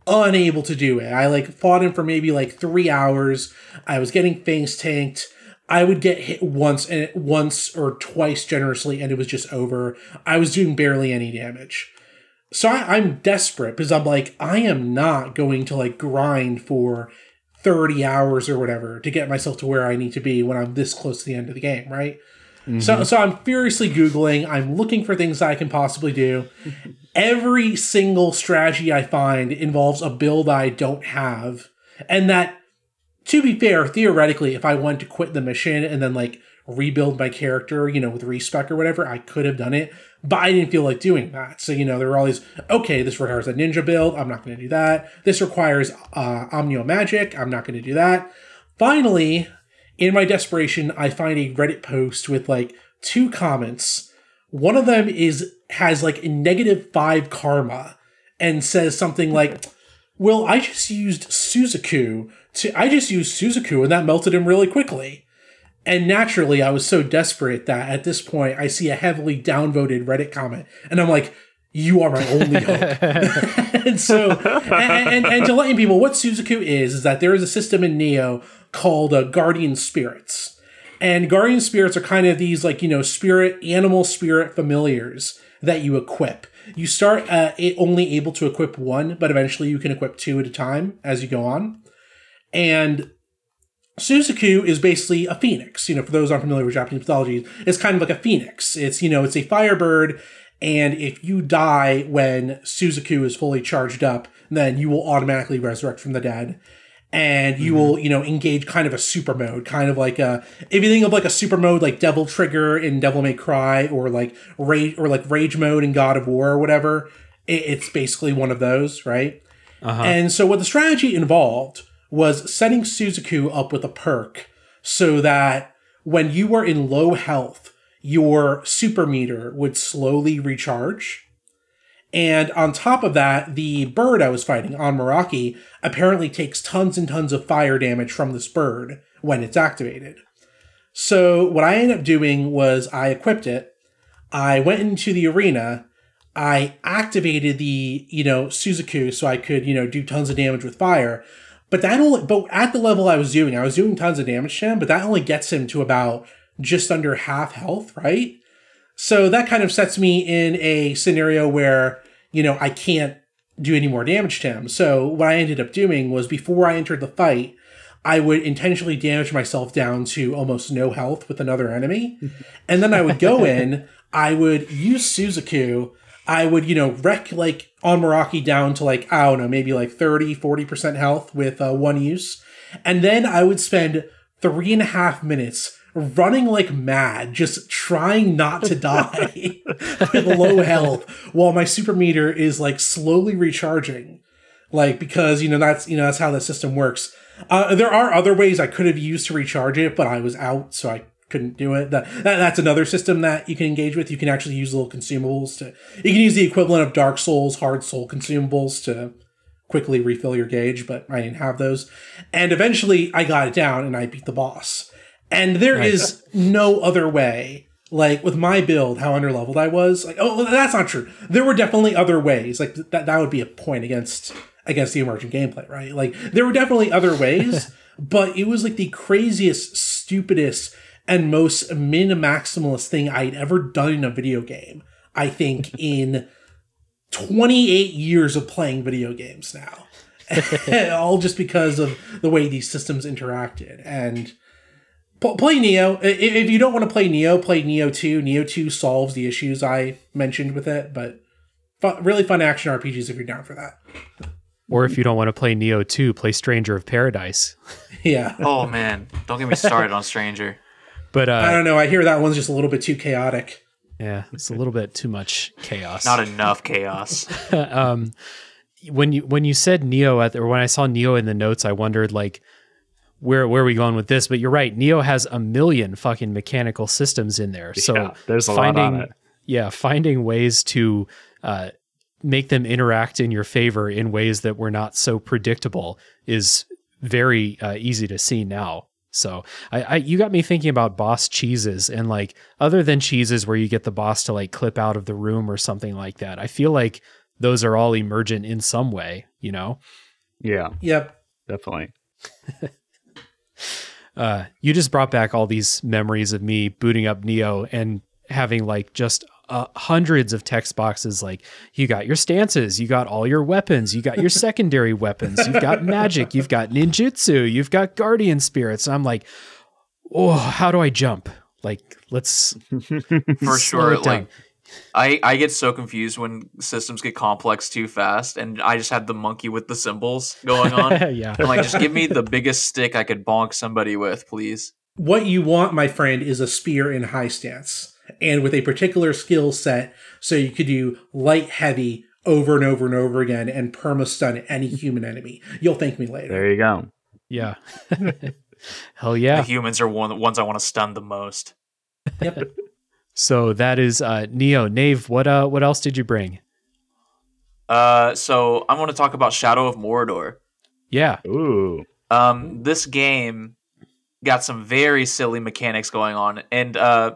unable to do it. I like fought him for maybe like three hours. I was getting face tanked. I would get hit once and once or twice generously, and it was just over. I was doing barely any damage. So I, I'm desperate because I'm like, I am not going to like grind for 30 hours or whatever to get myself to where I need to be when I'm this close to the end of the game, right? Mm-hmm. So, so I'm furiously Googling. I'm looking for things I can possibly do. Every single strategy I find involves a build I don't have. And that, to be fair, theoretically, if I wanted to quit the mission and then like rebuild my character, you know, with respec or whatever, I could have done it, but I didn't feel like doing that. So, you know, there were all these, okay, this requires a ninja build, I'm not going to do that. This requires uh, Onmyo Magic, I'm not going to do that. Finally, in my desperation, I find a Reddit post with like two comments. One of them is has like a negative five karma and says something like, Well, I just used Suzaku to I just used Suzaku and that melted him really quickly. And naturally, I was so desperate that at this point I see a heavily downvoted Reddit comment and I'm like, you are my only hope. and so, and, and, and, to letting people, what Suzaku is, is that there is a system in Nioh called uh, Guardian Spirits. And Guardian Spirits are kind of these, like, you know, spirit, animal spirit familiars that you equip. You start uh, only able to equip one, but eventually you can equip two at a time as you go on. And Suzaku is basically a phoenix. You know, for those unfamiliar with Japanese mythology, it's kind of like a phoenix. It's, you know, it's a firebird, and if you die when Suzaku is fully charged up, then you will automatically resurrect from the dead and you mm-hmm. will you know engage kind of a super mode kind of like a if you think of like a super mode like devil trigger in devil may cry or like rage or like rage mode in god of war or whatever it, it's basically one of those right uh-huh. and so what the strategy involved was setting suzaku up with a perk so that when you were in low health your super meter would slowly recharge and on top of that, the bird I was fighting Onmoraki apparently takes tons and tons of fire damage from this bird when it's activated. So what I ended up doing was I equipped it. I went into the arena. I activated the, you know, Suzaku so I could, you know, do tons of damage with fire. But that only, but at the level I was doing, I was doing tons of damage to him, but that only gets him to about just under half health, right? So that kind of sets me in a scenario where you know, I can't do any more damage to him. So what I ended up doing was before I entered the fight, I would intentionally damage myself down to almost no health with another enemy. and then I would go in, I would use Suzaku, I would, you know, wreck like Onmoraki down to like, I don't know, maybe like 30, 40% health with uh, one use. And then I would spend three and a half minutes running like mad, just trying not to die with low health while my super meter is like slowly recharging. Like, because, you know, that's, you know, that's how the system works. Uh, there are other ways I could have used to recharge it, but I was out, so I couldn't do it. That, that, that's another system that you can engage with. You can actually use little consumables to. You can use the equivalent of Dark Souls hard soul consumables to quickly refill your gauge, but I didn't have those. And eventually, I got it down and I beat the boss. And there right. is no other way. Like with my build, how underleveled I was. Like, oh, that's not true. There were definitely other ways. Like that, that would be a point against against the emergent gameplay, right? Like there were definitely other ways, but it was like the craziest, stupidest, and most min maximalist thing I'd ever done in a video game. I think in 28 years of playing video games now. All just because of the way these systems interacted. And play Nioh. If you don't want to play Nioh, play Nioh 2. Nioh 2 solves the issues I mentioned with it, but fun, really fun action RPGs if you're down for that. Or if you don't want to play Nioh 2, play Stranger of Paradise. yeah. Oh man, don't get me started on Stranger. But uh, I don't know. I hear that one's just a little bit too chaotic. Yeah, it's a little bit too much chaos. Not enough chaos. um, when you when you said Nioh at the, or when I saw Nioh in the notes, I wondered like where where are we going with this? But you're right. Nioh has a million fucking mechanical systems in there. So yeah, there's a finding, lot on it. Yeah, finding ways to uh, make them interact in your favor in ways that were not so predictable is very uh, easy to see now. So I, I, you got me thinking about boss cheeses and like other than cheeses where you get the boss to like clip out of the room or something like that. I feel like those are all emergent in some way, you know? Yeah. Yep. Definitely. uh, you just brought back all these memories of me booting up Nioh and having like just uh, hundreds of text boxes like you got your stances you got all your weapons you got your secondary weapons you've got magic you've got ninjutsu you've got guardian spirits. And i'm like oh how do i jump? Like let's for sure like I, I get so confused when systems get complex too fast, and I just have the monkey with the cymbals going on. yeah, I'm like, just give me the biggest stick I could bonk somebody with, please. What you want, my friend, is a spear in high stance, and with a particular skill set, so you could do light, heavy over and over and over again, and perma stun any human enemy. You'll thank me later. There you go. Yeah. Hell yeah. The humans are one the ones I want to stun the most. Yep. So that is uh, Nioh. Nave, what uh, what else did you bring? Uh, so I want to talk about Shadow of Mordor. Yeah. Ooh. Um, this game got some very silly mechanics going on, and uh,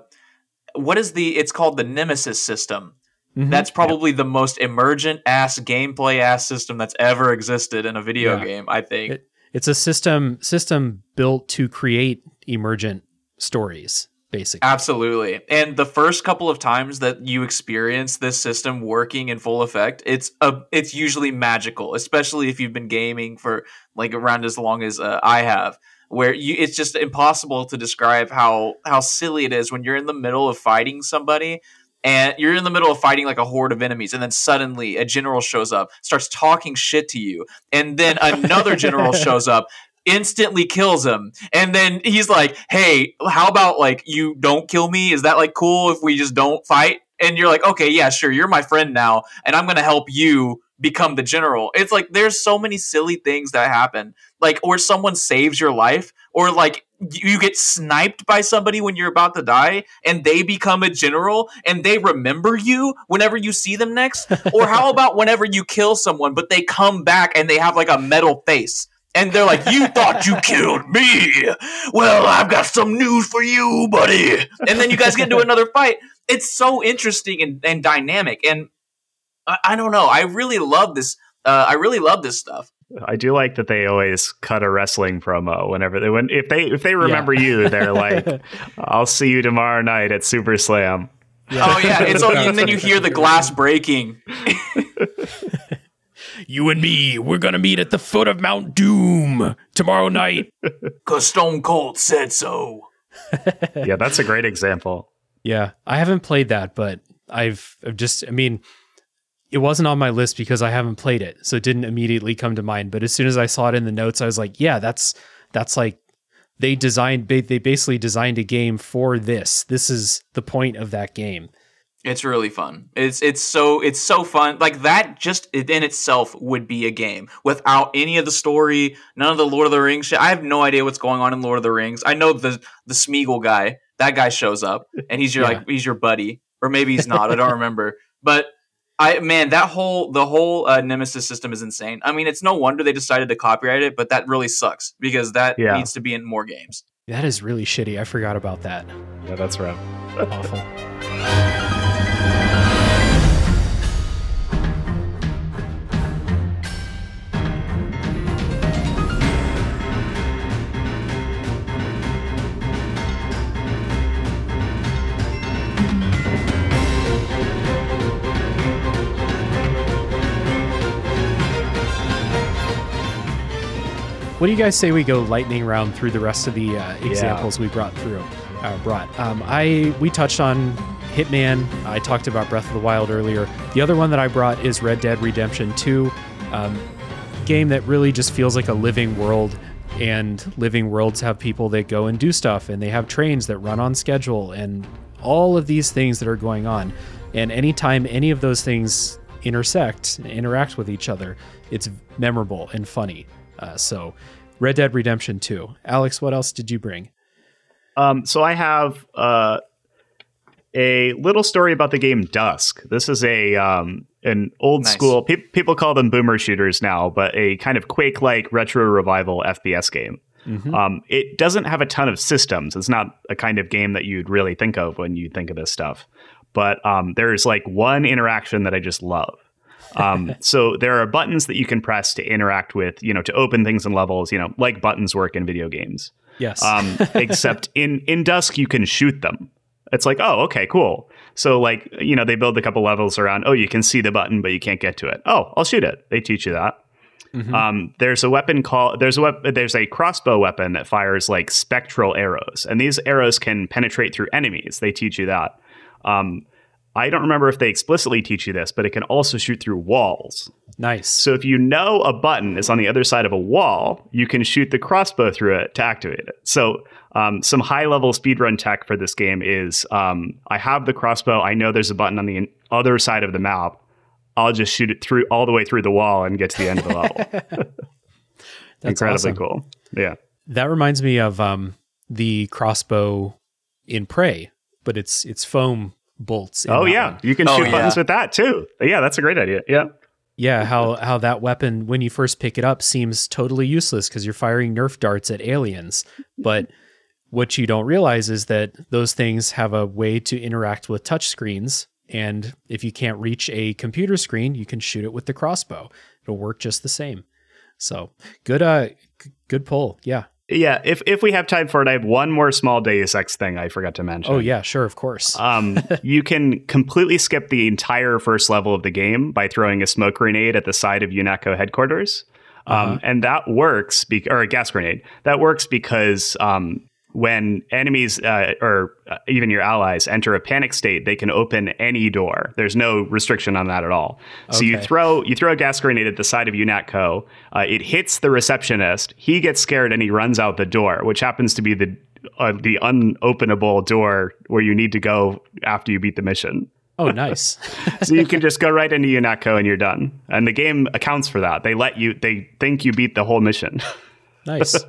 what is the? It's called the Nemesis system. Mhm. That's probably the most emergent ass gameplay ass system that's ever existed in a video Yeah. game. I think. It- It's a system system built to create emergent stories, basically. Absolutely. And the first couple of times that you experience this system working in full effect, it's a it's usually magical, especially if you've been gaming for like around as long as uh, I have. Where you it's just impossible to describe how how silly it is when you're in the middle of fighting somebody and you're in the middle of fighting like a horde of enemies and then suddenly a general shows up, starts talking shit to you, and then another general shows up instantly kills him. And then he's like hey how about like you don't kill me? Is that like cool if we just don't fight? And you're like okay yeah sure you're my friend now and i'm gonna help you become the general. It's like there's so many silly things that happen like or someone saves your life or like you get sniped by somebody when you're about to die and they become a general and they remember you whenever you see them next? Or how about whenever you kill someone but they come back and they have like a metal face and they're like, You thought you killed me. Well, I've got some news for you, buddy. And then you guys get into another fight. It's so interesting and, and dynamic. And I, I don't know. I really love this. Uh, I really love this stuff. I do like that they always cut a wrestling promo whenever they when if they if they remember you, they're like, "I'll see you tomorrow night at Super Slam." Yeah. Oh yeah, it's all, and then you hear the glass breaking. You and me, we're gonna meet at the foot of Mount Doom tomorrow night. Cause Stone Cold said so. Yeah, that's a great example. yeah, I haven't played that, but I've, I've just, I mean, it wasn't on my list because I haven't played it, so it didn't immediately come to mind. But as soon as I saw it in the notes, I was like, yeah, that's that's like they designed, they they basically designed a game for this. This is the point of that game. It's really fun. It's it's so it's so fun. Like that just in itself would be a game without any of the story, none of the Lord of the Rings shit. I have no idea what's going on in Lord of the Rings. I know the the Smeagol guy. That guy shows up and he's your Yeah. like he's your buddy, or maybe he's not. I don't remember. But I man, that whole the whole uh, Nemesis system is insane. I mean, it's no wonder they decided to copyright it, but that really sucks because that Yeah. needs to be in more games. That is really shitty. I forgot about that. Yeah, that's right. Awful. What do you guys say we go lightning round through the rest of the uh, examples we brought through? Uh, brought. Um, I we touched on Hitman. I talked about Breath of the Wild earlier. The other one that I brought is Red Dead Redemption 2, um, game that really just feels like a living world. And living worlds have people that go and do stuff, and they have trains that run on schedule, and all of these things that are going on. And anytime any of those things intersect and interact with each other, it's memorable and funny. Uh, so, Red Dead Redemption 2. Alex, what else did you bring? Um, so I have uh, a little story about the game Dusk. This is a um, an old Nice. school. Pe- people call them boomer shooters now, but a kind of Quake like retro revival FPS game. Um, it doesn't have a ton of systems. It's not a kind of game that you'd really think of when you think of this stuff. But um, there's like one interaction that I just love. Um, so there are buttons that you can press to interact with, you know, to open things and levels, you know, like buttons work in video games Yes. um, except in in Dusk you can shoot them. It's like, oh, okay, cool. So like, you know, they build a couple levels around. Oh, you can see the button, but you can't get to it. Oh, I'll shoot it. They teach you that. Um, there's a weapon called there's a wep- there's a crossbow weapon that fires like spectral arrows, and these arrows can penetrate through enemies. They teach you that. Um, I don't remember if they explicitly teach you this, but it can also shoot through walls. nice. So if you know a button is on the other side of a wall, you can shoot the crossbow through it to activate it. So um, some high level speedrun tech for this game is um, I have the crossbow. I know there's a button on the other side of the map. I'll just shoot it through all the way through the wall and get to the end of the level. That's Incredibly awesome. cool. Yeah. That reminds me of um, the crossbow in Prey, but it's it's foam bolts. in Oh yeah, one. you can Oh, shoot yeah. buttons with that too. Yeah, that's a great idea. Yeah. yeah, how how that weapon when you first pick it up seems totally useless because you're firing Nerf darts at aliens. But what you don't realize is that those things have a way to interact with touch screens, and if you can't reach a computer screen, you can shoot it with the crossbow. It'll work just the same. So good, uh, good pull. Yeah. Yeah, if if we have time for it, I have one more small Deus Ex thing I forgot to mention. Oh yeah, sure, of course. Um, you can completely skip the entire first level of the game by throwing a smoke grenade at the side of UNATCO headquarters. Um, And that works, be- or a gas grenade. That works because um, when enemies uh, or uh, even your allies enter a panic state, they can open any door. There's no restriction on that at all. So you throw you throw a gas grenade at the side of UNATCO. Uh, it hits the receptionist. He gets scared and he runs out the door, which happens to be the uh, the unopenable door where you need to go after you beat the mission. oh, nice. So you can just go right into UNATCO and you're done. And the game accounts for that. They let you. They think you beat the whole mission. nice.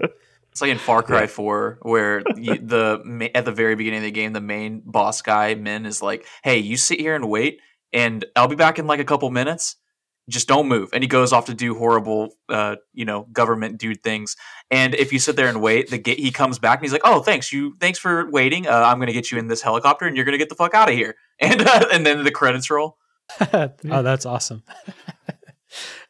It's like in Far Cry 4, where you, the at the very beginning of the game, the main boss guy Min is like, "Hey, you sit here and wait, and I'll be back in like a couple minutes. Just don't move." And he goes off to do horrible, uh, you know, government dude things. And if you sit there and wait, the ga- he comes back and he's like, "Oh, thanks you, thanks for waiting. Uh, I'm gonna get you in this helicopter, and you're gonna get the fuck out of here." And uh, and then the credits roll. oh, that's awesome.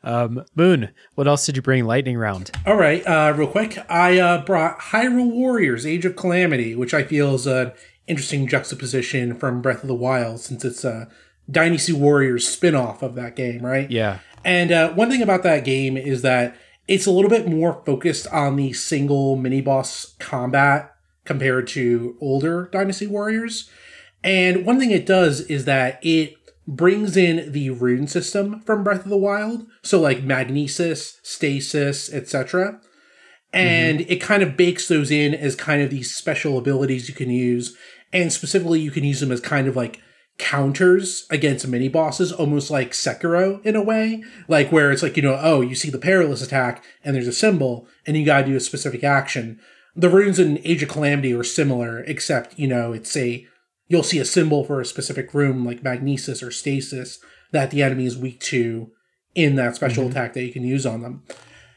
Um, Moon, what else did you bring lightning round? All right, uh, real quick, I uh, brought Hyrule Warriors: Age of Calamity, which I feel is an interesting juxtaposition from Breath of the Wild, since it's a Dynasty Warriors spin-off of that game, right? Yeah. And uh, one thing about that game is that it's a little bit more focused on the single mini boss combat compared to older Dynasty Warriors. And one thing it does is that it brings in the rune system from Breath of the Wild, so like magnesis, stasis, etc. And mm-hmm. it kind of bakes those in as kind of these special abilities you can use, and specifically you can use them as kind of like counters against mini bosses, almost like Sekiro in a way, like where it's like you know, oh, you see the perilous attack and there's a symbol, and you gotta do a specific action. The runes in Age of Calamity are similar, except you know it's a you'll see a symbol for a specific rune like magnesis or stasis that the enemy is weak to in that special mm-hmm. attack that you can use on them.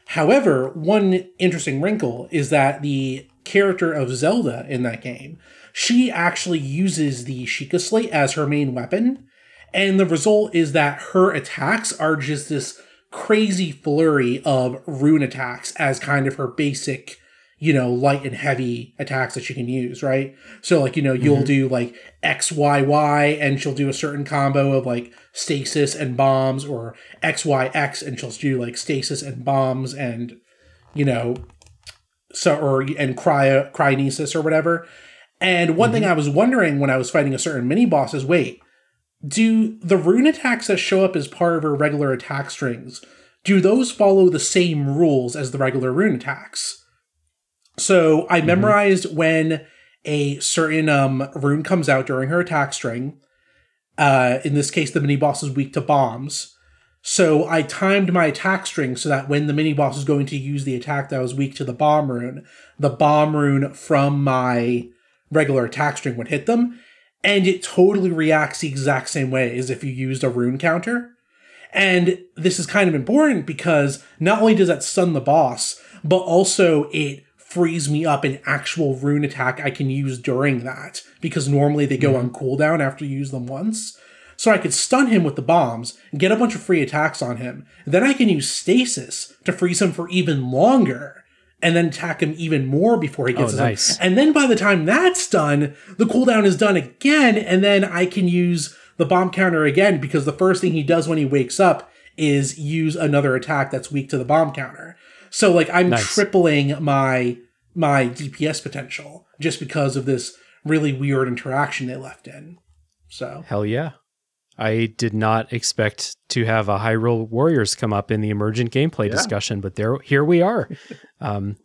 However, one interesting wrinkle is that the character of Zelda in that game, she actually uses the Sheikah Slate as her main weapon, and the result is that her attacks are just this crazy flurry of rune attacks as kind of her basic you know, light and heavy attacks that she can use, right? So like, you know, you'll mm-hmm. do like X, Y, Y, and she'll do a certain combo of like stasis and bombs, or X, Y, X, and she'll do like stasis and bombs and, you know, so or and cryo cryonis or whatever. And one thing mm-hmm. I was wondering when I was fighting a certain mini boss is wait, do the rune attacks that show up as part of her regular attack strings, do those follow the same rules as the regular rune attacks? So I memorized when a certain um, rune comes out during her attack string. Uh, in this case, the mini boss is weak to bombs. So I timed my attack string so that when the mini boss is going to use the attack that was weak to the bomb rune, the bomb rune from my regular attack string would hit them. And it totally reacts the exact same way as if you used a rune counter. And this is kind of important because not only does that stun the boss, but also it frees me up an actual rune attack I can use during that because normally they go hmm. on cooldown after you use them once. So I could stun him with the bombs and get a bunch of free attacks on him. Then I can use stasis to freeze him for even longer and then attack him even more before he gets Oh, nice. And then by the time that's done, the cooldown is done again, and then I can use the bomb counter again because the first thing he does when he wakes up is use another attack that's weak to the bomb counter. So like I'm Nice. tripling my my DPS potential just because of this really weird interaction they left in. So Hell yeah. I did not expect to have a Hyrule Warriors come up in the emergent gameplay discussion, but there, here we are. um,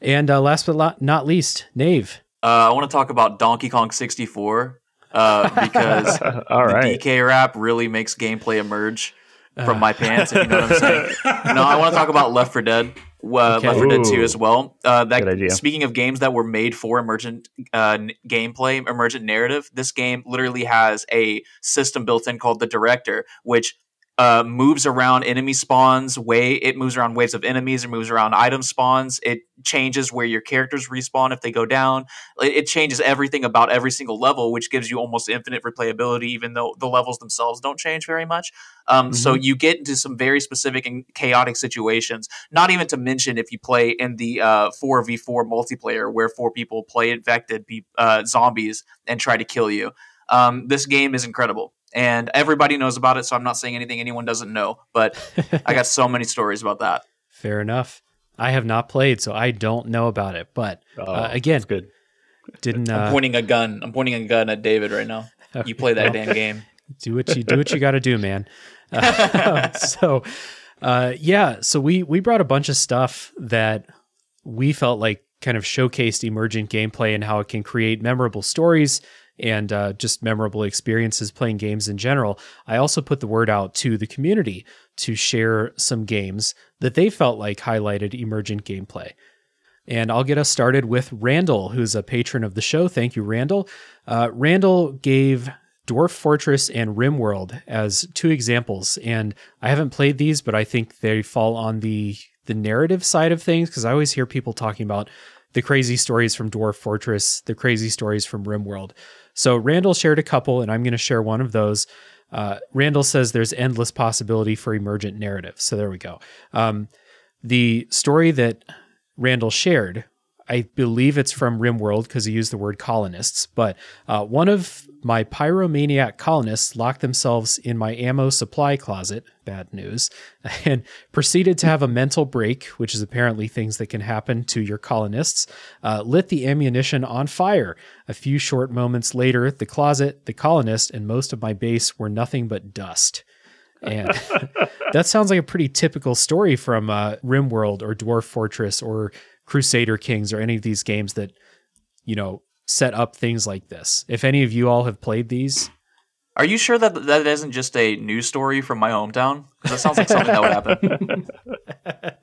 and uh, last but lo- not least, Nave. Uh, I want to talk about Donkey Kong 64 uh, because All the right. DK rap really makes gameplay emerge from my pants. If you know what I'm saying. no, I want to talk about Left 4 Dead. Uh, Okay. Left 4 Dead 2 as well. Uh, that Good idea. speaking of games that were made for emergent uh, n- gameplay, emergent narrative, this game literally has a system built in called the Director, which uh, moves around enemy spawns way it moves around waves of enemies it moves around item spawns it changes where your characters respawn if they go down. It, it, changes everything about every single level which gives you almost infinite replayability even though the levels themselves don't change very much. Um, mm-hmm. so you get into some very specific and chaotic situations not even to mention if you play in the uh, 4v4 multiplayer where four people play infected uh, zombies and try to kill you. Um, this game is incredible and everybody knows about it. So I'm not saying anything anyone doesn't know, but I got so many stories about that. Fair enough. I have not played, so I don't know about it. But uh, oh, again, good. Didn't uh, I'm pointing a gun? I'm pointing a gun at David right now. You play that damn game. Do what you do. What you got to do, man. Uh, so, uh, yeah. So we we brought a bunch of stuff that we felt like kind of showcased emergent gameplay and how it can create memorable stories and uh, just memorable experiences playing games in general, I also put the word out to the community to share some games that they felt like highlighted emergent gameplay. And I'll get us started with Randall, who's a patron of the show. Thank you, Randall. Uh, Randall gave Dwarf Fortress and RimWorld as two examples, and I haven't played these, but I think they fall on the the narrative side of things because I always hear people talking about the crazy stories from Dwarf Fortress, the crazy stories from RimWorld. So Randall shared a couple, and I'm going to share one of those. Uh, Randall says there's endless possibility for emergent narrative. So there we go. Um, the story that Randall shared I believe it's from RimWorld because he used the word colonists. But uh, one of my pyromaniac colonists locked themselves in my ammo supply closet, bad news, and proceeded to have a mental break, which is apparently things that can happen to your colonists, uh, lit the ammunition on fire. A few short moments later, the closet, the colonist, and most of my base were nothing but dust. And that sounds like a pretty typical story from uh, RimWorld or Dwarf Fortress or Crusader Kings or any of these games that, you know, set up things like this. If any of you all have played these, are you sure that that isn't just a news story from my hometown? Because that sounds like something that would happen.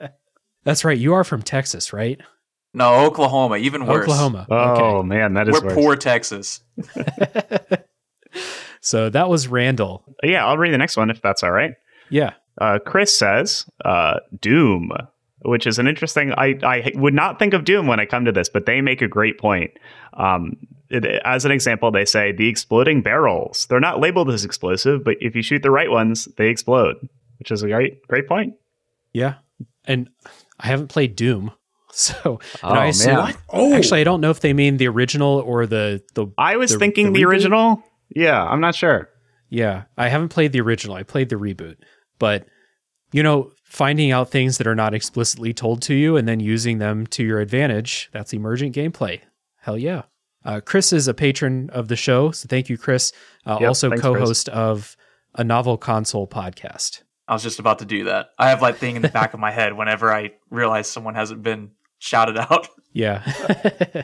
That's right. You are from Texas, right? No, Oklahoma. Even worse. Oklahoma. Oh okay. man, that is we're worse. poor Texas. so that was Randall. Yeah, I'll read the next one if that's all right. Yeah. Uh, Chris says, uh, "Doom which is an interesting. I, I would not think of Doom when I come to this, but they make a great point. Um, it, as an example, they say the exploding barrels. They're not labeled as explosive, but if you shoot the right ones, they explode, which is a great great point. Yeah, and I haven't played Doom, so oh, I assume, man. Oh. actually I don't know if they mean the original or the the. I was the, thinking the, the original. Yeah, I'm not sure. Yeah, I haven't played the original. I played the reboot, but you know, finding out things that are not explicitly told to you and then using them to your advantage, that's emergent gameplay. Hell yeah. Uh, Chris is a patron of the show. So thank you, Chris. Uh, yep, also co host of a novel console podcast. I was just about to do that. I have that thing in the back of my head whenever I realize someone hasn't been shouted out. Yeah.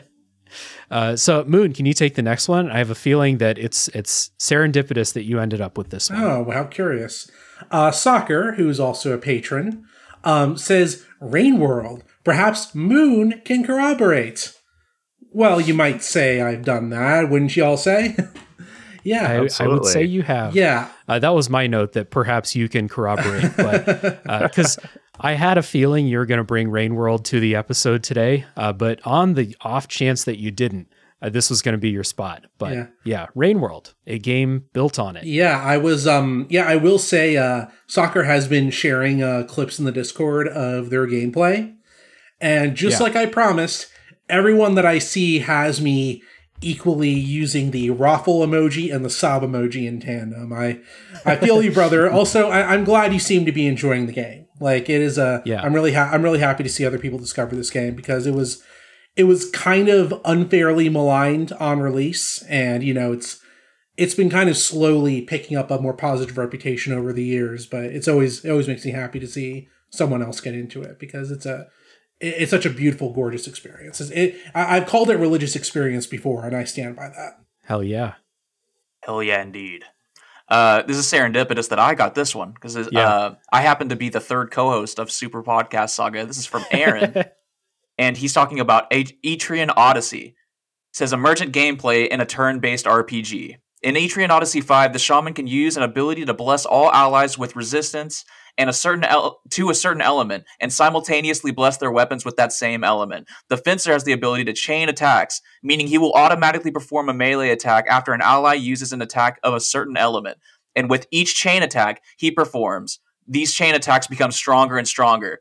uh, so Moon, can you take the next one? I have a feeling that it's it's serendipitous that you ended up with this one. Oh, how curious. Uh, Soccer, who's also a patron, um, says Rain World. Perhaps Moon can corroborate. Well, you might say I've done that, wouldn't you all say? yeah, I, I, would say you have. Yeah, uh, that was my note that perhaps you can corroborate, but because uh, I had a feeling you're going to bring Rain World to the episode today, uh, but on the off chance that you didn't, uh, this was going to be your spot. But yeah. yeah, Rain World, a game built on it. Yeah, I was. Um, yeah, I will say, uh, Soccer has been sharing uh, clips in the Discord of their gameplay, and just yeah. like I promised, everyone that I see has me equally using the raffle emoji and the sob emoji in tandem. I, I feel you, brother. Also, I, am glad you seem to be enjoying the game. Like it is a. Yeah. I'm really. Ha- I'm really happy to see other people discover this game because it was it was kind of unfairly maligned on release and you know it's it's been kind of slowly picking up a more positive reputation over the years but it's always it always makes me happy to see someone else get into it because it's a it's such a beautiful gorgeous experience. It, i've called it religious experience before and i stand by that. Hell yeah. Hell yeah indeed. Uh, this is serendipitous that I got this one because yeah. uh, I happen to be the third co-host of Super Podcast Saga. This is from Aaron, and he's talking about Etrian Odyssey. It says emergent gameplay in a turn-based RPG. In Etrian Odyssey 5, the shaman can use an ability to bless all allies with resistance and a certain el- to a certain element and simultaneously bless their weapons with that same element. The fencer has the ability to chain attacks, meaning he will automatically perform a melee attack after an ally uses an attack of a certain element. And with each chain attack he performs, these chain attacks become stronger and stronger.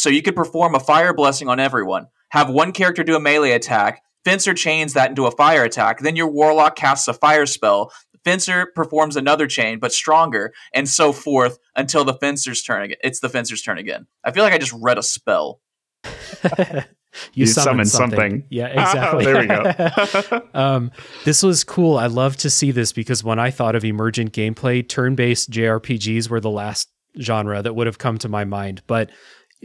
So you could perform a fire blessing on everyone, have one character do a melee attack, Fencer chains that into a fire attack. Then your warlock casts a fire spell. Fencer performs another chain, but stronger, and so forth until the fencer's turn again. It's the fencer's turn again. I feel like I just read a spell. you, You summoned summoned something. something. Yeah, exactly. there we go. um, this was cool. I love to see this because when I thought of emergent gameplay, turn-based JRPGs were the last genre that would have come to my mind. But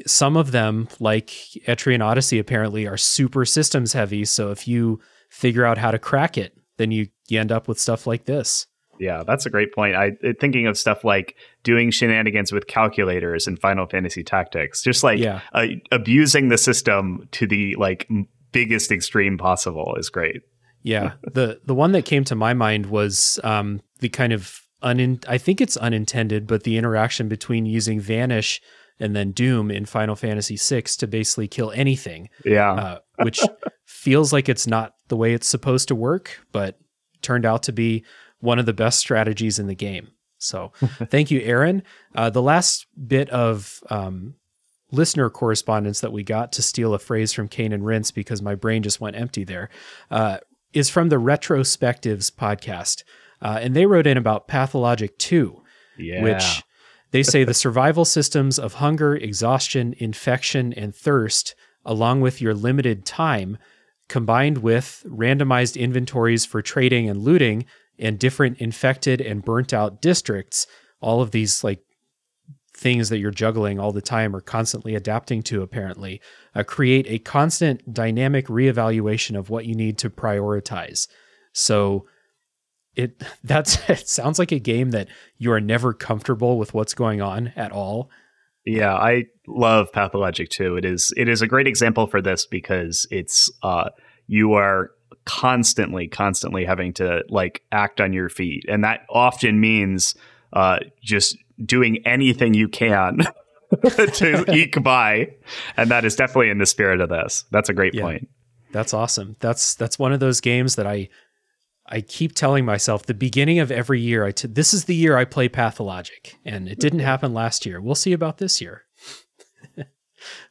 some of them, like Etrian Odyssey, apparently are super systems heavy. So if you figure out how to crack it, then you, you end up with stuff like this. Yeah, that's a great point. I uh, thinking of stuff like doing shenanigans with calculators in Final Fantasy Tactics, just like Yeah. uh, abusing the system to the like m- biggest extreme possible is great. Yeah. the the one that came to my mind was um, the kind of un I think it's unintended, but the interaction between using Vanish and then Doom in Final Fantasy VI to basically kill anything, Yeah, uh, which feels like it's not the way it's supposed to work, but turned out to be one of the best strategies in the game. So thank you, Aaron. Uh, the last bit of um, listener correspondence that we got to steal a phrase from Kane and Rince because my brain just went empty there uh, is from the Retrospectives podcast. Uh, and they wrote in about Pathologic 2, yeah. which they say the survival systems of hunger, exhaustion, infection, and thirst, along with your limited time, combined with randomized inventories for trading and looting, and different infected and burnt out districts, all of these like things that you're juggling all the time or constantly adapting to apparently uh, create a constant dynamic reevaluation of what you need to prioritize. So it that's it sounds like a game that you are never comfortable with what's going on at all Yeah, I love Pathologic 2. It is it is a great example for this because it's uh you are constantly constantly having to like act on your feet and that often means uh just doing anything you can to eke by and that is definitely in the spirit of this. That's a great Yeah. point. That's awesome. That's that's one of those games that I I keep telling myself the beginning of every year I t- this is the year I play Pathologic and it didn't happen last year. We'll see about this year.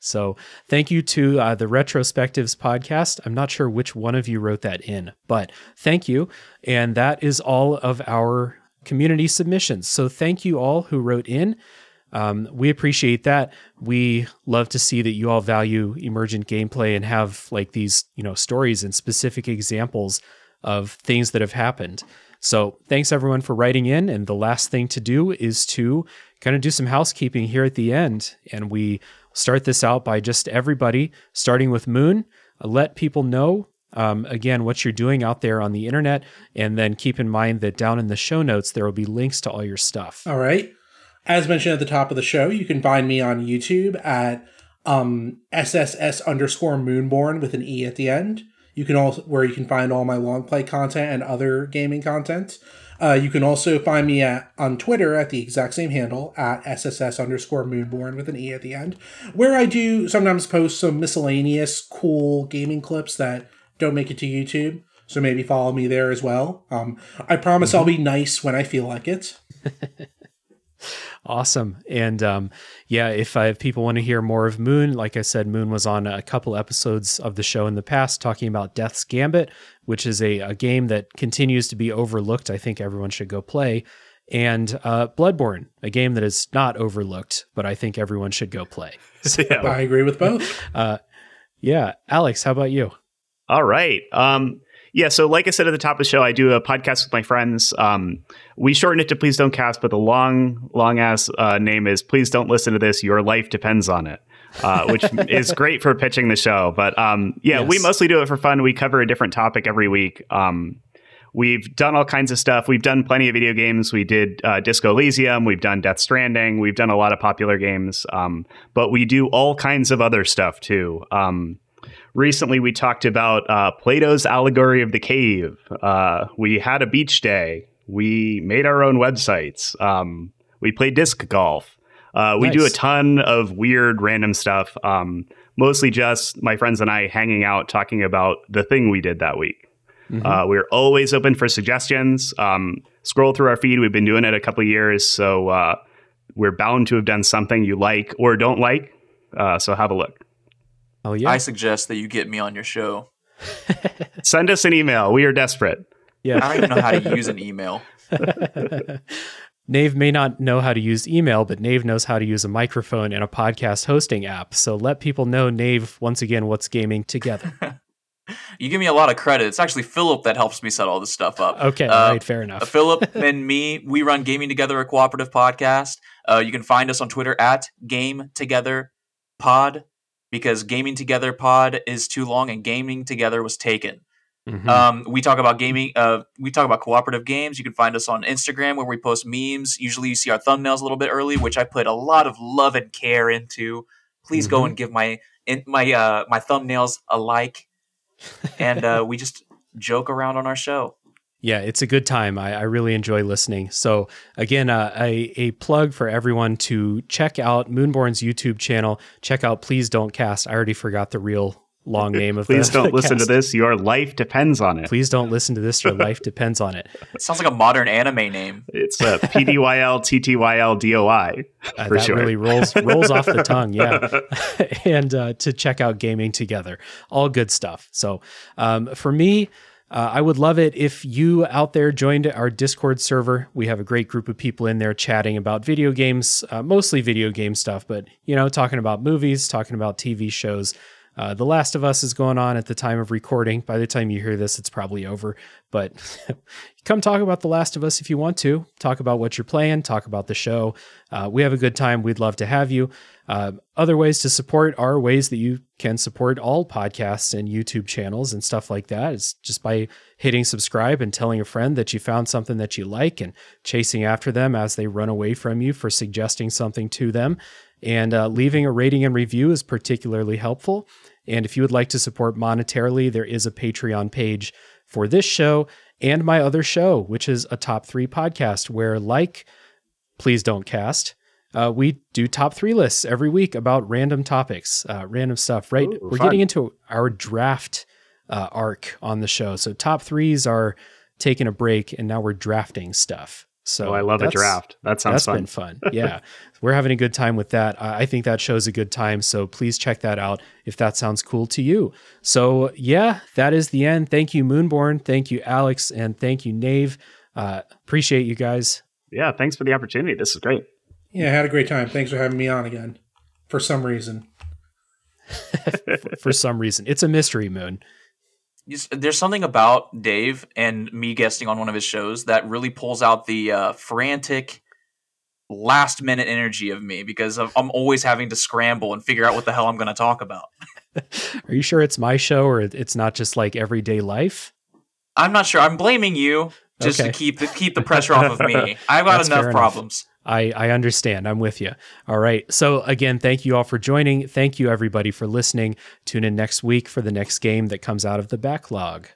so, thank you to uh, the Retrospectives podcast. I'm not sure which one of you wrote that in, but thank you. And that is all of our community submissions. So, thank you all who wrote in. Um, we appreciate that. We love to see that you all value emergent gameplay and have like these, you know, stories and specific examples of things that have happened. So thanks everyone for writing in. And the last thing to do is to kind of do some housekeeping here at the end. And we start this out by just everybody, starting with Moon, uh, let people know um, again what you're doing out there on the internet. And then keep in mind that down in the show notes, there will be links to all your stuff. All right. As mentioned at the top of the show, you can find me on YouTube at um, SSS underscore Moonborn with an E at the end. You can also where you can find all my long play content and other gaming content. Uh, you can also find me at on Twitter at the exact same handle at SSS underscore Moonborn with an E at the end, where I do sometimes post some miscellaneous cool gaming clips that don't make it to YouTube. So maybe follow me there as well. Um, I promise I'll be nice when I feel like it. Awesome. And um, yeah, if, uh, if people want to hear more of Moon, like I said, Moon was on a couple episodes of the show in the past talking about Death's Gambit, which is a, a game that continues to be overlooked. I think everyone should go play. And uh, Bloodborne, a game that is not overlooked, but I think everyone should go play. I agree with both. Yeah. Alex, how about you? All right. Um, yeah, so like I said at the top of the show, I do a podcast with my friends. Um, we shorten it to Please Don't Cast, but the long, long ass uh, name is Please Don't Listen to This. Your life depends on it, uh, which is great for pitching the show. But um, yeah, we mostly do it for fun. We cover a different topic every week. Um, we've done all kinds of stuff. We've done plenty of video games. We did uh, Disco Elysium. We've done Death Stranding. We've done a lot of popular games. Um, but we do all kinds of other stuff too. Um, recently we talked about uh, Plato's allegory of the cave. Uh, we had a beach day. We made our own websites. Um, we played disc golf. Uh, we nice. do a ton of weird, random stuff. Um, mostly just my friends and I hanging out, talking about the thing we did that week. Mm-hmm. Uh, we're always open for suggestions. Um, scroll through our feed. We've been doing it a couple years, so uh, we're bound to have done something you like or don't like. Uh, so have a look. Oh yeah. I suggest that you get me on your show. Send us an email. We are desperate. Yeah. I don't even know how to use an email. Nave may not know how to use email, but Nave knows how to use a microphone and a podcast hosting app. So let people know, Nave, once again, what's gaming together. you give me a lot of credit. It's actually Philip that helps me set all this stuff up. Okay, uh, right, fair enough. Philip and me, we run Gaming Together, a cooperative podcast. Uh, you can find us on Twitter at Game Together Pod because Gaming Together Pod is too long and Gaming Together was taken. Mm-hmm. Um, we talk about gaming. Uh, we talk about cooperative games. You can find us on Instagram where we post memes. Usually, you see our thumbnails a little bit early, which I put a lot of love and care into. Please mm-hmm. go and give my in, my uh, my thumbnails a like, and uh, we just joke around on our show yeah, it's a good time. I, I really enjoy listening. So again, uh, a, a plug for everyone to check out Moonborne's YouTube channel. Check out Please Don't Cast. I already forgot the real long name of the Please the, don't the listen cast. to this. Your life depends on it. Please don't listen to this. Your life depends on it. it sounds like a modern anime name. It's uh, P D Y L T T Y L D O I. Uh, that sure. really rolls rolls off the tongue. Yeah, and uh, to check out gaming together, all good stuff. So um, for me. Uh, I would love it if you out there joined our Discord server. We have a great group of people in there chatting about video games, uh, mostly video game stuff, but you know, talking about movies, talking about TV shows. Uh, the Last of Us is going on at the time of recording. By the time you hear this, it's probably over. But come talk about The Last of Us if you want to. Talk about what you're playing. Talk about the show. Uh, we have a good time. We'd love to have you. Uh, other ways to support are ways that you can support all podcasts and YouTube channels and stuff like that. It's just by hitting subscribe and telling a friend that you found something that you like and chasing after them as they run away from you for suggesting something to them. And uh, leaving a rating and review is particularly helpful. And if you would like to support monetarily, there is a Patreon page for this show and my other show, which is a top three podcast, where, like, please don't cast uh, we do top three lists every week about random topics, uh, random stuff. Right, Ooh, we're fun. getting into our draft uh, arc on the show. So top threes are taking a break, and now we're drafting stuff. So oh, I love a draft. That sounds that's fun. been fun. Yeah, we're having a good time with that. I think that shows a good time. So please check that out if that sounds cool to you. So yeah, that is the end. Thank you, Moonborne. Thank you, Alex, and thank you, Nave. Uh, appreciate you guys. Yeah, thanks for the opportunity. This is great. Yeah, I had a great time. Thanks for having me on again. For some reason. for some reason. It's a mystery, Moon. There's something about Dave and me guesting on one of his shows that really pulls out the uh, frantic, last minute energy of me because I'm always having to scramble and figure out what the hell I'm going to talk about. Are you sure it's my show or it's not just like everyday life? I'm not sure. I'm blaming you just okay. to keep the, keep the pressure off of me. I've got enough problems. I, I understand. I'm with you. All right. So, again, thank you all for joining. Thank you, everybody, for listening. Tune in next week for the next game that comes out of the backlog.